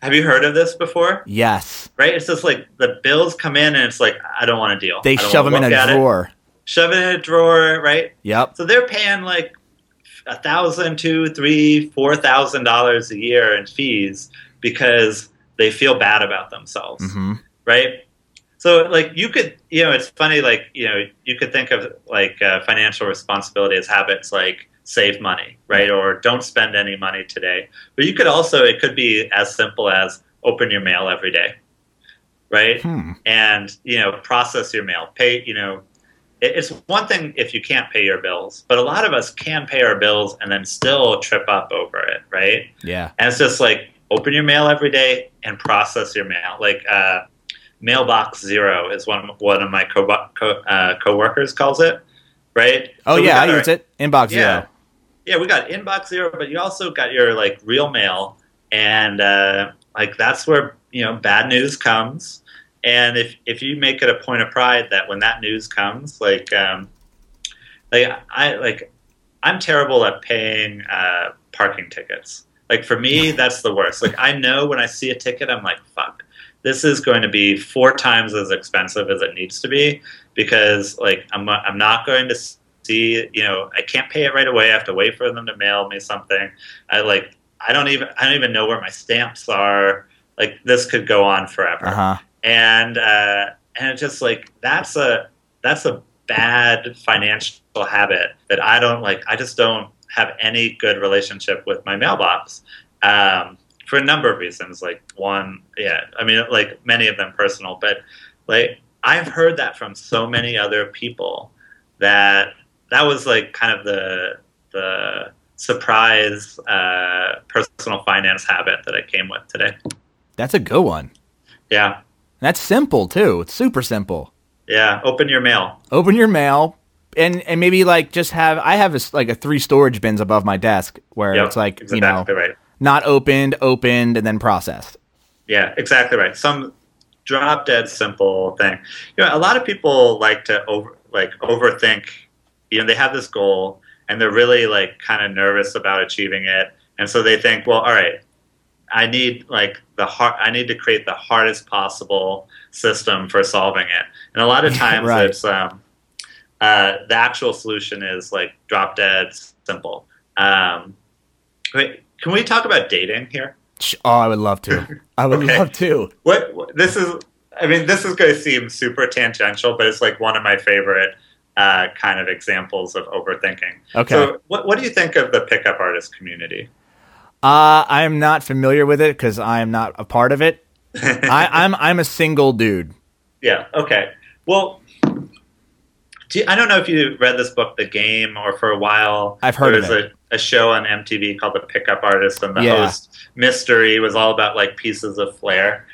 S3: Have you heard of this before?
S1: yes.
S3: right? It's just like the bills come in and it's like I don't want to deal.
S1: They shove them in a
S3: at it. Shove it in a drawer, right?
S1: Yep.
S3: So they're paying like a thousand, two, three, four thousand dollars a year in fees because they feel bad about themselves,
S1: hmm
S3: right? So like you could, you know, it's funny. Like you know, you could think of like uh, financial responsibility as habits like save money, right, or don't spend any money today. But you could also, it could be as simple as open your mail every day, right?
S1: Hmm.
S3: and you know process your mail pay you know it's one thing if you can't pay your bills but a lot of us can pay our bills and then still trip up over it right
S1: Yeah.
S3: and it's just like open your mail every day and process your mail like uh, mailbox zero is one one of my co co uh, coworkers calls it right
S1: Oh
S3: So
S1: yeah, I
S3: our-
S1: use it. Inbox
S3: yeah.
S1: zero.
S3: yeah, we got inbox zero, but you also got your like real mail, and uh, like that's where you know bad news comes. And if if you make it a point of pride that when that news comes, like um, like I like I'm terrible at paying uh, parking tickets. Like for me, that's the worst. Like I know when I see a ticket, I'm like, fuck, this is going to be four times as expensive as it needs to be because like I'm I'm not going to see you know I can't pay it right away. I have to wait for them to mail me something. I like I don't even I don't even know where my stamps are. Like this could go on forever
S1: Uh huh.
S3: And uh, and it's just like that's a that's a bad financial habit that I don't like. I just don't have any good relationship with my mailbox um, for a number of reasons. Like one, yeah, I mean, like many of them personal, but like I've heard that from so many other people that that was like kind of the the surprise uh, personal finance habit that I came with today.
S1: That's a good one.
S3: Yeah,
S1: That's simple too. It's super simple.
S3: yeah. Open your mail.
S1: Open your mail and and maybe like just have I have a like a three storage bins above my desk where
S3: Yep,
S1: it's like
S3: exactly
S1: you know
S3: right.
S1: not opened, opened, and then processed.
S3: Yeah, exactly right. Some drop dead simple thing. You know, a lot of people like to over like overthink. You know, they have this goal and they're really like kind of nervous about achieving it, and so they think, well, all right, I need like the hard. I need to create the hardest possible system for solving it. And a lot of times,
S1: Right.
S3: it's um, uh, the actual solution is like drop dead simple. Um, wait, can we talk about dating here?
S1: Oh, I would love to. I would
S3: Okay.
S1: love to.
S3: what, what this is i mean this is going to seem super tangential but it's like one of my favorite uh, kind of examples of overthinking
S1: Okay.
S3: so what, what do you think of the pickup artist community
S1: Uh, I am not familiar with it because I am not a part of it. I, I'm I'm a single dude.
S3: yeah okay well do you, i don't know if you read this book the game or for a while
S1: I've heard
S3: there
S1: of
S3: was
S1: it.
S3: A, a show on mtv called the pickup artist and the
S1: Yeah.
S3: host mystery was all about like pieces of flair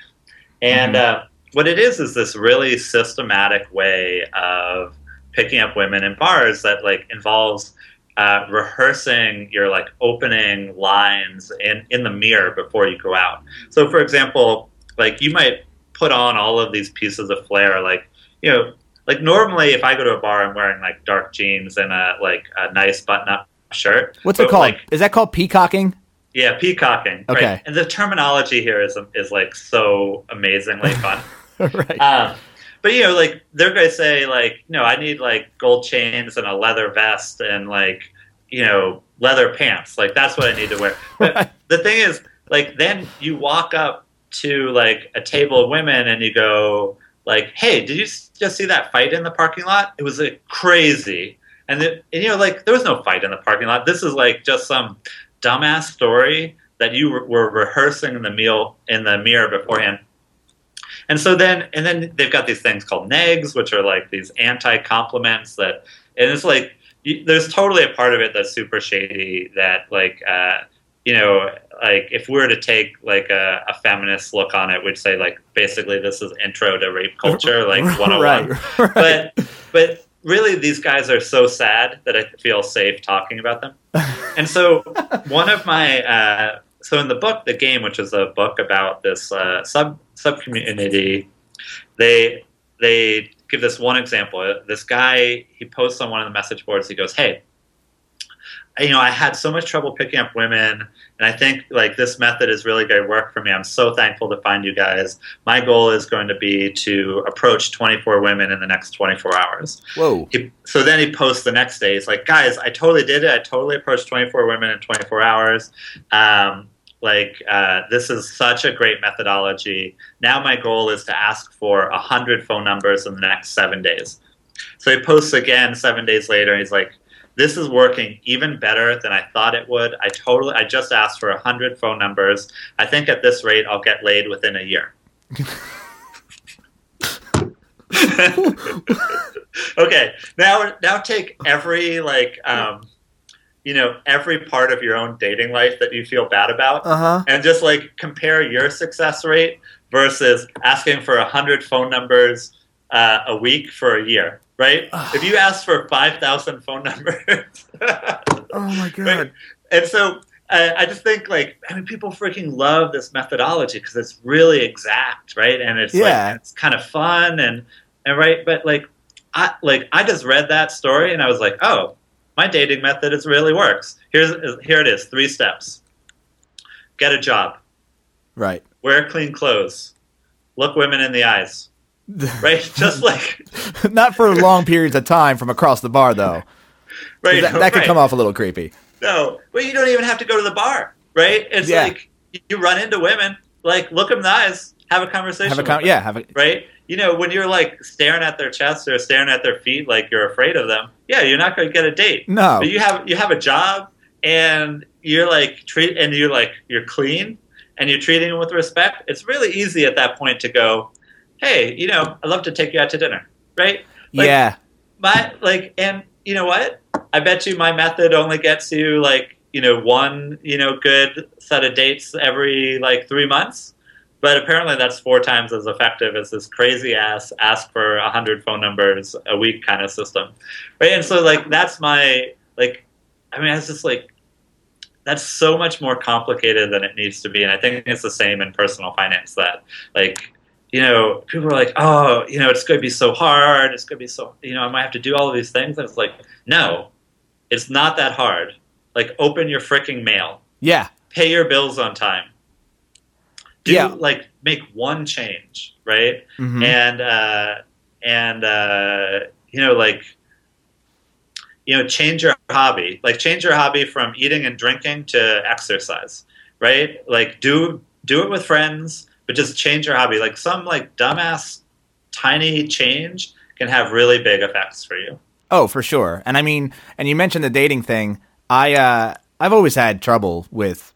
S3: and
S1: Mm-hmm.
S3: uh, what it is is this really systematic way of picking up women in bars that like involves uh, rehearsing your like opening lines in in the mirror before you go out. So, for example, like you might put on all of these pieces of flair, like you know, like normally if I go to a bar, I'm wearing like dark jeans and a like a nice button-up shirt.
S1: What's
S3: But,
S1: it called?
S3: Like,
S1: Is that called peacocking?
S3: yeah, peacocking.
S1: Okay.
S3: Right? And the terminology here is is like so amazingly fun.
S1: right.
S3: Um, but you know, like they're going to say, like, no, I need like gold chains and a leather vest and like, you know, leather pants. Like that's what I need to wear. But
S1: Right.
S3: the thing is, like, then you walk up to like a table of women and you go, like, hey, did you just see that fight in the parking lot? It was like crazy. And, the, and you know, like there was no fight in the parking lot. This is like just some dumbass story that you were- were rehearsing in the meal in the mirror beforehand. And so then, and then they've got these things called negs, which are like these anti compliments that, and it's like you, there's totally a part of it that's super shady. That like, uh, you know, like if we were to take like a, a feminist look on it, we'd say like basically this is intro to rape culture, like 101
S1: right. right.
S3: but but really these guys are so sad that I feel safe talking about them. And so one of my uh, so in the book, the game, which is a book about this uh, sub sub community, they they give this one example. This guy he posts on one of the message boards. He goes, "Hey." You know, I had so much trouble picking up women, and I think like this method is really going to work for me. I'm so thankful to find you guys. My goal is going to be to approach 24 women in the next 24 hours.
S1: Whoa.
S3: He, so then he posts the next day. He's like, guys, I totally did it. I totally approached 24 women in 24 hours. Um, like, uh, this is such a great methodology. Now my goal is to ask for 100 phone numbers in the next seven days. So he posts again seven days later. And he's like, this is working even better than I thought it would. I totally, I just asked for 100 phone numbers. I think at this rate, I'll get laid within a year. okay, now now take every like um, you know every part of your own dating life that you feel bad about,
S1: Uh huh.
S3: and just like compare your success rate versus asking for a hundred phone numbers uh, a week for a year. Right? if you ask for five thousand phone numbers,
S1: Oh my
S3: Right. and so uh, I just think like I mean people freaking love this methodology because it's really exact, right? And it's
S1: Yeah.
S3: like it's kind of fun and and right, but like I like I just read that story and I was like, oh, my dating method is really works. Here's here it is, three steps: get a job,
S1: Right.
S3: wear clean clothes, look women in the eyes, right? just like
S1: Not for long periods of time from across the bar, though.
S3: right,
S1: That, that could
S3: right.
S1: come off a little creepy.
S3: No, but you don't even have to go to the bar, right? It's
S1: Yeah.
S3: like you run into women, like look them in the eyes, have a conversation.
S1: Have a con-
S3: them,
S1: yeah. Have a
S3: right? You know, when you're like staring at their chest or staring at their feet, like you're afraid of them. Yeah, you're not going to get a date.
S1: no.
S3: But you have you have a job, and you're like treat and you're like you're clean and you're treating them with respect, it's really easy at that point to go, hey, you know, I'd love to take you out to dinner, right? Like,
S1: yeah.
S3: My like, and you know what? I bet you my method only gets you like you know one you know good set of dates every like three months. But apparently, that's four times as effective as this crazy ass ask for a hundred phone numbers a week kind of system, right? And so, like, that's my like. I mean, it's just like that's so much more complicated than it needs to be, and I think it's the same in personal finance. That like, you know, people are like, oh, you know, it's going to be so hard. It's going to be so, you know, I might have to do all of these things, and it's like, no, it's not that hard. Like, open your freaking mail,
S1: Yeah.
S3: pay your bills on time do
S1: Yeah.
S3: like make one change, right?
S1: Mhm.
S3: And uh, and uh, you know, like you know, change your hobby. Like change your hobby from eating and drinking to exercise, right? Like do do it with friends, but just change your hobby. Like some like dumbass tiny change can have really big effects for you.
S1: Oh, for sure. And I mean, and you mentioned the dating thing. I uh I've always had trouble with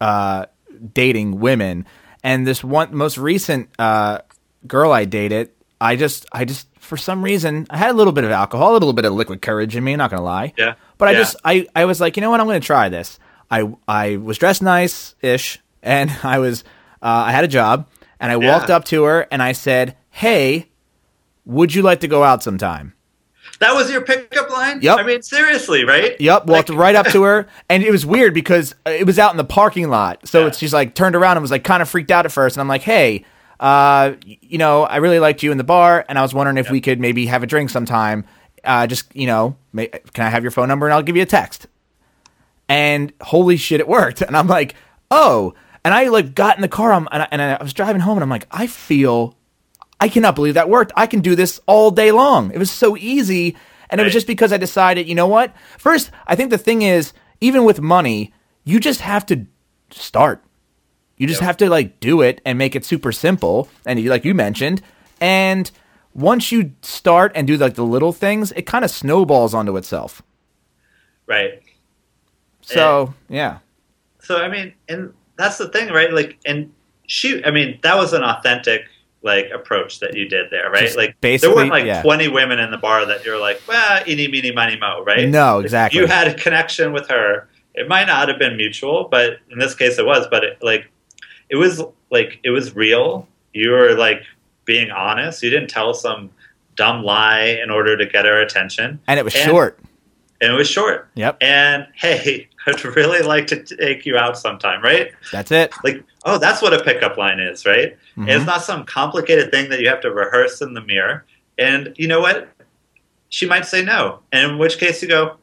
S1: uh dating women. And this one most recent uh girl I dated, I just I just for some reason I had a little bit of alcohol, a little bit of liquid courage in me, not gonna lie.
S3: Yeah.
S1: But I
S3: Yeah.
S1: just I, I was like, you know what, I'm gonna try this. I I was dressed nice ish and I was uh, I had a job and I walked up to her and I said, Hey, would you like to go out sometime?
S3: That was your pickup line?
S1: Yep.
S3: I mean, seriously, right?
S1: Yep, walked
S3: Like-
S1: right up to her, and it was weird because uh, it was out in the parking lot. So
S3: Yeah.
S1: it's, she's like turned around and was like kind of freaked out at first, and I'm like, "Hey, uh, you know, I really liked you in the bar, and I was wondering if we could maybe have a drink sometime. Uh, just you know, ma- can I have your phone number and I'll give you a text?" And holy shit, it worked. And I'm like, "Oh!" And I like got in the car, I'm, and, I, and I was driving home, and I'm like, "I feel I cannot believe that worked. I can do this all day long. It was so easy. And it was just because I decided, you know what? First, I think the thing is, even with money, you just have to start. You just
S3: Yep.
S1: have to like do it and make it super simple. And you- like you mentioned, and once you start and do like the little things, it kind of snowballs onto itself.
S3: Right.
S1: So, yeah.
S3: So I mean, and that's the thing, right? Like, and she, I mean, that was an authentic like approach that you did there, right?
S1: Just
S3: like, there weren't like
S1: yeah.
S3: twenty women in the bar that you're like, well, eeny, meeny, miny, mo, right?
S1: No, exactly.
S3: You had a connection with her. It might not have been mutual, but in this case, it was. But it, like, it was like it was real. You were like being honest. You didn't tell some dumb lie in order to get her attention,
S1: And it was
S3: And-
S1: short.
S3: and it was short.
S1: Yep.
S3: And hey, I'd really like to take you out sometime, right?
S1: That's it.
S3: like oh that's what a pickup line is right
S1: Mhm.
S3: it's not some complicated thing that you have to rehearse in the mirror and you know what she might say no and in which case you go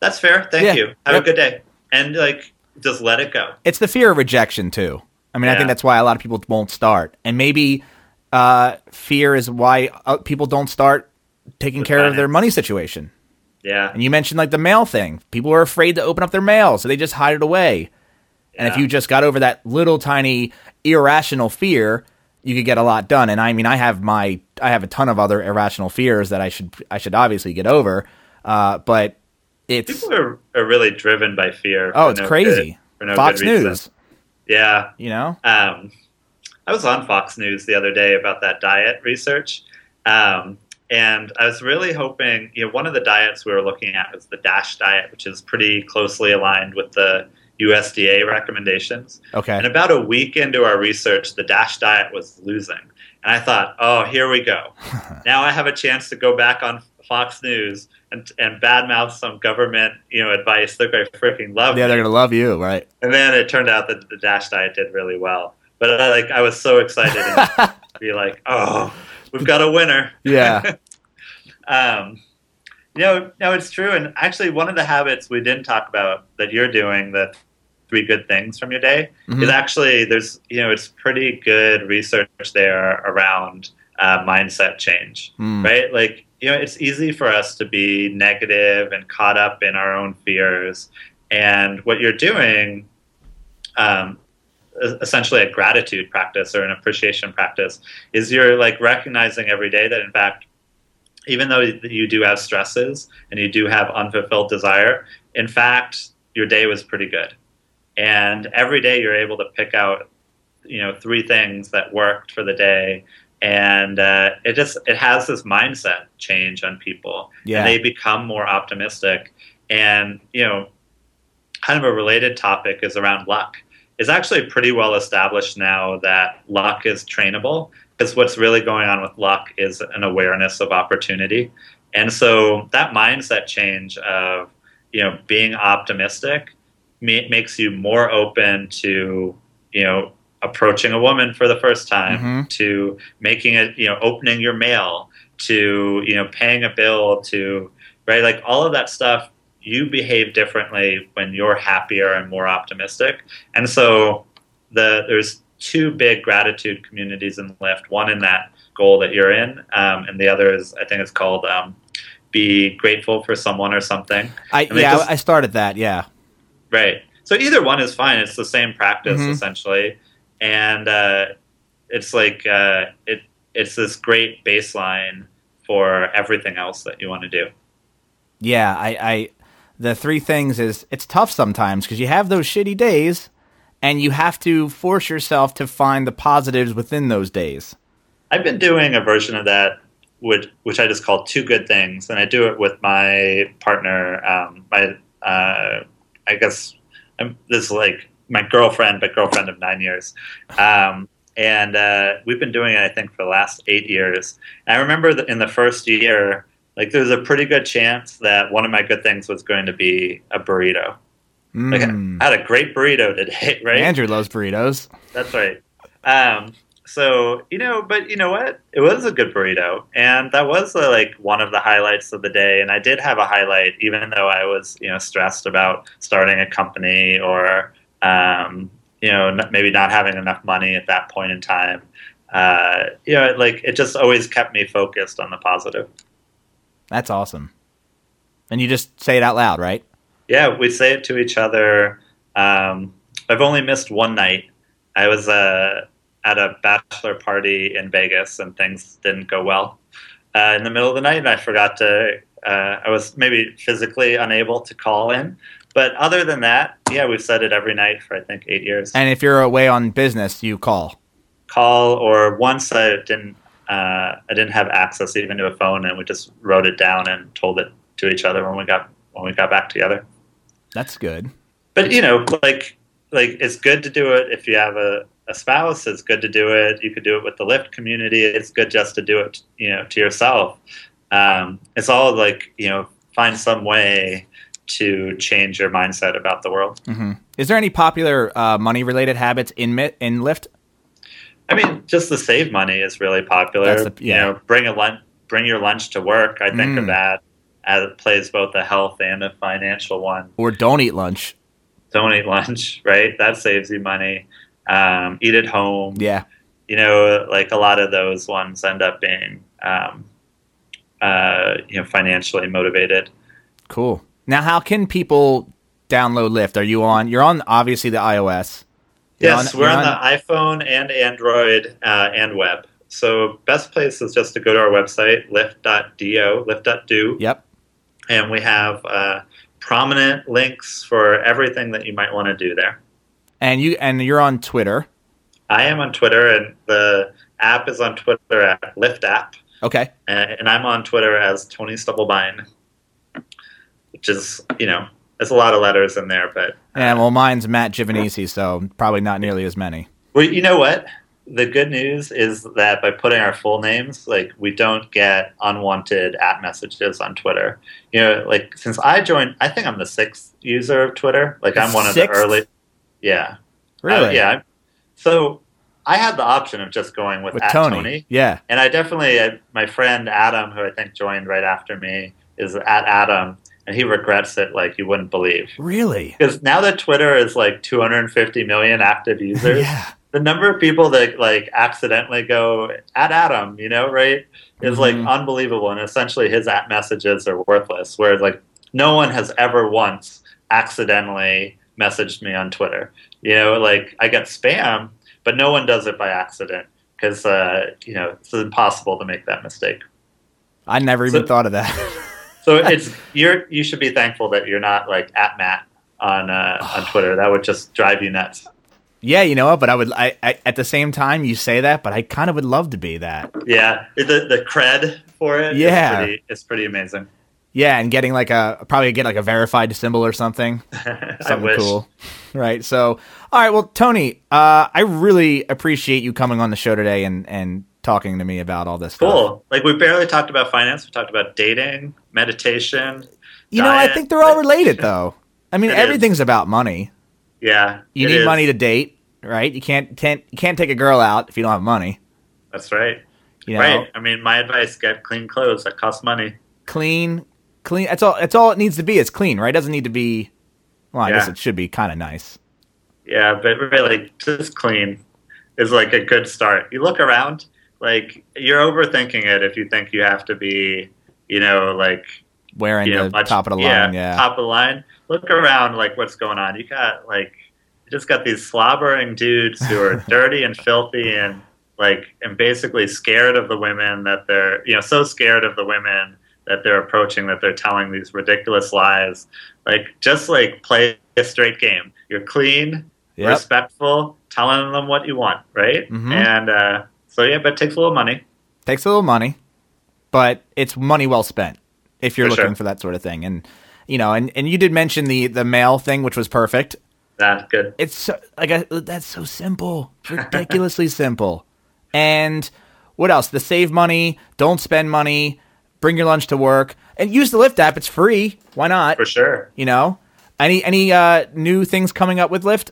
S3: that's fair thank
S1: Yeah.
S3: you have
S1: Yep.
S3: a good day and like just let it go
S1: it's the fear of rejection too. I mean, I think that's why a lot of people won't start, and maybe uh, fear is why uh, people don't start taking
S3: With
S1: care of their money situation.
S3: Yeah
S1: And you mentioned like the mail thing. People are afraid to open up their mail, so they just hide it away. And if you just got over that little tiny irrational fear, you could get a lot done. And I mean, I have my I have a ton of other irrational fears that I should I should obviously get over. Uh, but it's
S3: people are, are really driven by fear
S1: oh, it's
S3: no
S1: crazy.
S3: good- for no
S1: Fox. News,
S3: yeah
S1: you know.
S3: Um, I was on Fox News the other day about that diet research, um, and I was really hoping. You know, one of the diets we were looking at was the DASH diet, which is pretty closely aligned with the USDA recommendations.
S1: Okay.
S3: And about a week into our research, the DASH diet was losing, and I thought, "Oh, here we go. now I have a chance to go back on Fox News." And, and badmouth some government, you know, advice. They're going to freaking love
S1: Yeah,
S3: me.
S1: they're gonna love you, right?
S3: And then it turned out that the Dash diet did really well. But I, like I was so excited to be like, oh, we've got a winner.
S1: Yeah.
S3: Um, you know, no, it's true. And actually, one of the habits we didn't talk about that you're doing, the three good things from your day,
S1: Mhm.
S3: is actually there's you know it's pretty good research there around uh, mindset change,
S1: Hmm.
S3: right? Like you know, it's easy for us to be negative and caught up in our own fears. And what you're doing, um, essentially a gratitude practice or an appreciation practice, is you're like recognizing every day that in fact, even though you do have stresses and you do have unfulfilled desire, in fact, your day was pretty good. and every day you're able to pick out you know three things that worked for the day and uh, it just it has this mindset change on people
S1: Yeah.
S3: and they become more optimistic and you know kind of a related topic is around luck it's actually pretty well established now that luck is trainable because what's really going on with luck is an awareness of opportunity and so that mindset change of you know being optimistic makes you more open to you know approaching a woman for the first time
S1: Mhm.
S3: to making it you know opening your mail to you know paying a bill to right like all of that stuff you behave differently when you're happier and more optimistic and so the there's two big gratitude communities in Lift one in that goal that you're in um, and the other is i think it's called um, be grateful for someone or something
S1: I yeah,
S3: just-
S1: I started that. Yeah.
S3: Right. So either one is fine. It's the same practice
S1: Mhm.
S3: essentially, and uh, it's like uh, it. It's this great baseline for everything else that you want to do.
S1: Yeah, I, I the three things is it's tough sometimes because you have those shitty days and you have to force yourself to find the positives within those days.
S3: I've been doing a version of that, which which I just call two good things, and I do it with my partner. Um, my uh, I guess I'm, this is like my girlfriend, but girlfriend of nine years. Um, and uh, we've been doing it, I think, for the last eight years. And I remember that in the first year, like there was a pretty good chance that one of my good things was going to be a burrito. Like
S1: Mm.
S3: I had a great burrito today, right?
S1: Andrew loves burritos.
S3: That's right. Um, so you know, but you know what? It was a good burrito, and that was uh, like one of the highlights of the day. And I did have a highlight, even though I was you know stressed about starting a company or um, you know n- maybe not having enough money at that point in time. Uh, you know, like it just always kept me focused on the positive.
S1: That's awesome. And you just say it out loud, right?
S3: Yeah, we say it to each other. Um, I've only missed one night. I was uh, at a bachelor party in Vegas, and things didn't go well. Uh, in the middle of the night, and I forgot to. Uh, I was maybe physically unable to call in, but other than that, yeah, we've said it every night for I think eight years.
S1: And if you're away on business, you call.
S3: Call or once I didn't. Uh, I didn't have access even to a phone, and we just wrote it down and told it to each other when we got when we got back together.
S1: That's good.
S3: but you know like like it's good to do it if you have a, a spouse it's good to do it you could do it with the Lift community it's good just to do it you know to yourself um, it's all like you know find some way to change your mindset about the world
S1: hmm Is there any popular uh, money related habits in in Lift?
S3: I mean just the save money is really popular
S1: the- yeah.
S3: you know bring a lunch bring your lunch to work i think
S1: Mm.
S3: of that as it plays both a health and a financial one
S1: Or don't eat lunch?
S3: don't eat lunch right that saves you money um, eat at home
S1: Yeah.
S3: you know, like a lot of those ones end up being, um, uh, you know, financially motivated.
S1: Cool. Now, how can people download Lift? Are you on? You're on obviously the iOS. You're
S3: Yes,
S1: on-
S3: we're on, the iPhone and Android uh, and web. So best place is just to go to our website, lift.do, lift.do,
S1: Yep.
S3: and we have uh, prominent links for everything that you might want to do there.
S1: And you and you're on Twitter.
S3: I am on Twitter, and the app is on Twitter at Lift app,
S1: Okay.
S3: and, and I'm on Twitter as Tony Stubblebine, which is you know, there's a lot of letters in there, but
S1: And well, mine's Matt Giovanisi, so probably not nearly as many.
S3: Well, you know what? The good news is that by putting our full names, like we don't get unwanted at messages on Twitter. You know, like since I joined, I think I'm the sixth user of Twitter. Like I'm one of the
S1: Sixth?
S3: early. Yeah.
S1: Really?
S3: Uh, yeah. So I had the option of just going with,
S1: With
S3: at
S1: Tony.
S3: Tony.
S1: Yeah.
S3: And I definitely, I, my friend Adam, who I think joined right after me, is at Adam, and he regrets it like you wouldn't believe.
S1: Really?
S3: Because now that Twitter is like 250 million active users,
S1: yeah.
S3: the number of people that like accidentally go at Adam, you know, right, is like
S1: Mhm.
S3: unbelievable. And essentially, his at messages are worthless. Whereas like no one has ever once accidentally messaged me on Twitter. You know, like I get spam, but no one does it by accident because uh, you know it's impossible to make that mistake.
S1: I never even
S3: So-
S1: thought of that.
S3: So it's you're you should be thankful that you're not like at Matt on uh, on Twitter. That would just drive you nuts.
S1: Yeah, you know what? But I would. I, I at the same time you say that, but I kind of would love to be that.
S3: Yeah, the the cred for it.
S1: Yeah.
S3: is pretty, it's pretty amazing.
S1: Yeah, and getting like a probably get like a verified symbol or something. Something cool. Right. So, all right. Well, Tony, uh, I really appreciate you coming on the show today and and talking to me about all this stuff.
S3: Cool. Like we barely talked about finance. We talked about dating, meditation.
S1: You know, I think they're all related though. I mean,
S3: It is.
S1: everything's about money.
S3: Yeah,
S1: You need
S3: is.
S1: money to date, right? You can't can't you can't take a girl out if you don't have money.
S3: That's right.
S1: You know,
S3: Right. I mean, my advice: get clean clothes that cost money.
S1: clean, clean. That's all. That's all it needs to be. It's clean, right? It doesn't need to be. Well, I guess it should be kind of nice.
S3: Yeah, but really, just clean is like a good start. You look around, like you're overthinking it if you think you have to be, you know, like
S1: Wearing
S3: you know,
S1: the
S3: much-
S1: top of the line, yeah.
S3: top of the line. Look around, like what's going on. You got like, you just got these slobbering dudes who are dirty and filthy and like, and basically scared of the women that they're, you know, so scared of the women that they're approaching that they're telling these ridiculous lies. Like, just like play a straight game. You're clean,
S1: Yep.
S3: respectful, telling them what you want, right?
S1: Mhm.
S3: And uh, so yeah, but it takes a little money.
S1: Takes a little money, but it's money well spent if you're
S3: For
S1: looking
S3: sure.
S1: for that sort of thing. And you know, and, and you did mention the the mail thing, which was perfect.
S3: That's good.
S1: It's so, like I, that's so simple, ridiculously simple. And what else? The save money, don't spend money, bring your lunch to work, and use the Lift app. It's free. Why not?
S3: For sure.
S1: You know, any any uh, new things coming up with Lift?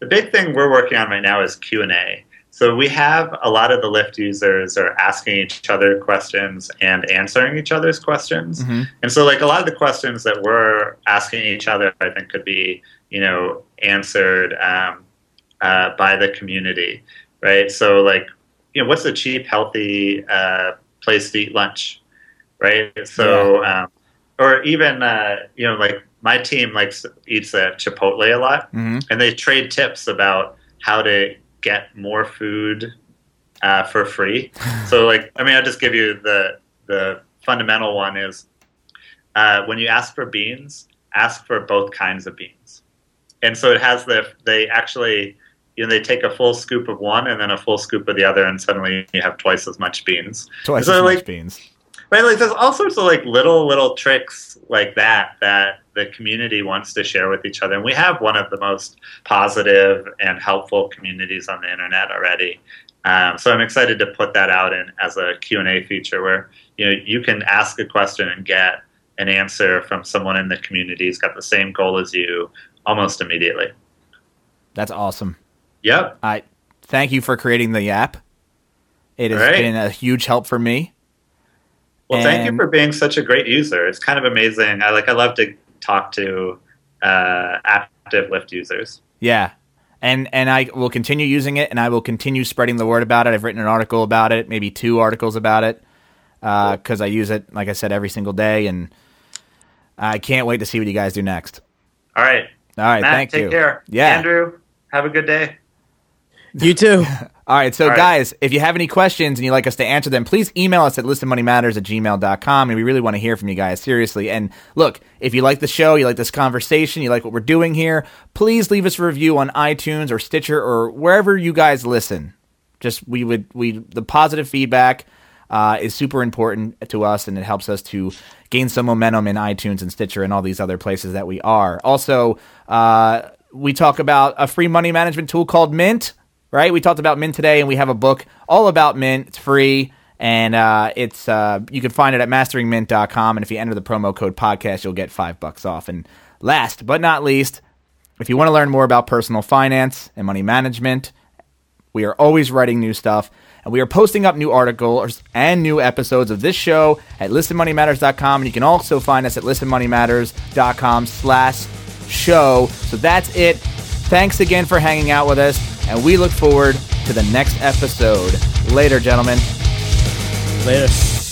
S3: The big thing we're working on right now is Q and A. So we have a lot of the Lift users are asking each other questions and answering each other's questions.
S1: Mhm.
S3: And so like a lot of the questions that we're asking each other, I think could be, you know, answered um, uh, by the community, right? So like, you know, what's a cheap, healthy uh, place to eat lunch, right? So, um, or even, uh, you know, like my team likes eats at Chipotle a lot
S1: hmm
S3: and they trade tips about how to get more food uh, for free. so, like, I mean, I'll just give you the the fundamental one is uh, when you ask for beans, ask for both kinds of beans. And so it has the they actually you know they take a full scoop of one and then a full scoop of the other, and suddenly you have twice as much beans.
S1: Twice
S3: So,
S1: as much beans.
S3: Right, like there's all sorts of like little little tricks like that that the community wants to share with each other, and we have one of the most positive and helpful communities on the internet already. Um, so I'm excited to put that out in as a Q and A feature where you know you can ask a question and get an answer from someone in the community who's got the same goal as you almost immediately.
S1: That's awesome.
S3: Yep.
S1: I thank you for creating the app. It has
S3: right.
S1: been a huge help for me.
S3: Well, thank you for being such a great user. It's kind of amazing. I like. I love to talk to uh, active Lift users.
S1: Yeah. And and I will continue using it and I will continue spreading the word about it. I've written an article about it, maybe two articles about it. because I use it, like I said, every single day, and I can't wait to see what you guys do next.
S3: All right,
S1: All right,
S3: Matt,
S1: thank
S3: take
S1: you.
S3: Take care.
S1: Yeah.
S3: Andrew, have a good day.
S2: You too.
S1: All right, so
S3: All right.
S1: guys, if you have any questions and you'd like us to answer them, please email us at listenmoneymatters at gmail.com. And we really want to hear from you guys, seriously. And look, if you like the show, you like this conversation, you like what we're doing here, please leave us a review on iTunes or Stitcher or wherever you guys listen. Just we would we the positive feedback uh, is super important to us, and it helps us to gain some momentum in iTunes and Stitcher and all these other places that we are. Also, uh, we talk about a free money management tool called Mint. Right? We talked about Mint today, and we have a book all about Mint. It's free, and uh, it's uh, you can find it at masteringmint.com. And if you enter the promo code podcast, you'll get five bucks off. And last but not least, if you want to learn more about personal finance and money management, we are always writing new stuff, and we are posting up new articles and new episodes of this show at listenmoneymatters.com. And you can also find us at listenmoneymatters.com slash show. So that's it. Thanks again for hanging out with us, and we look forward to the next episode. Later, gentlemen.
S2: Later.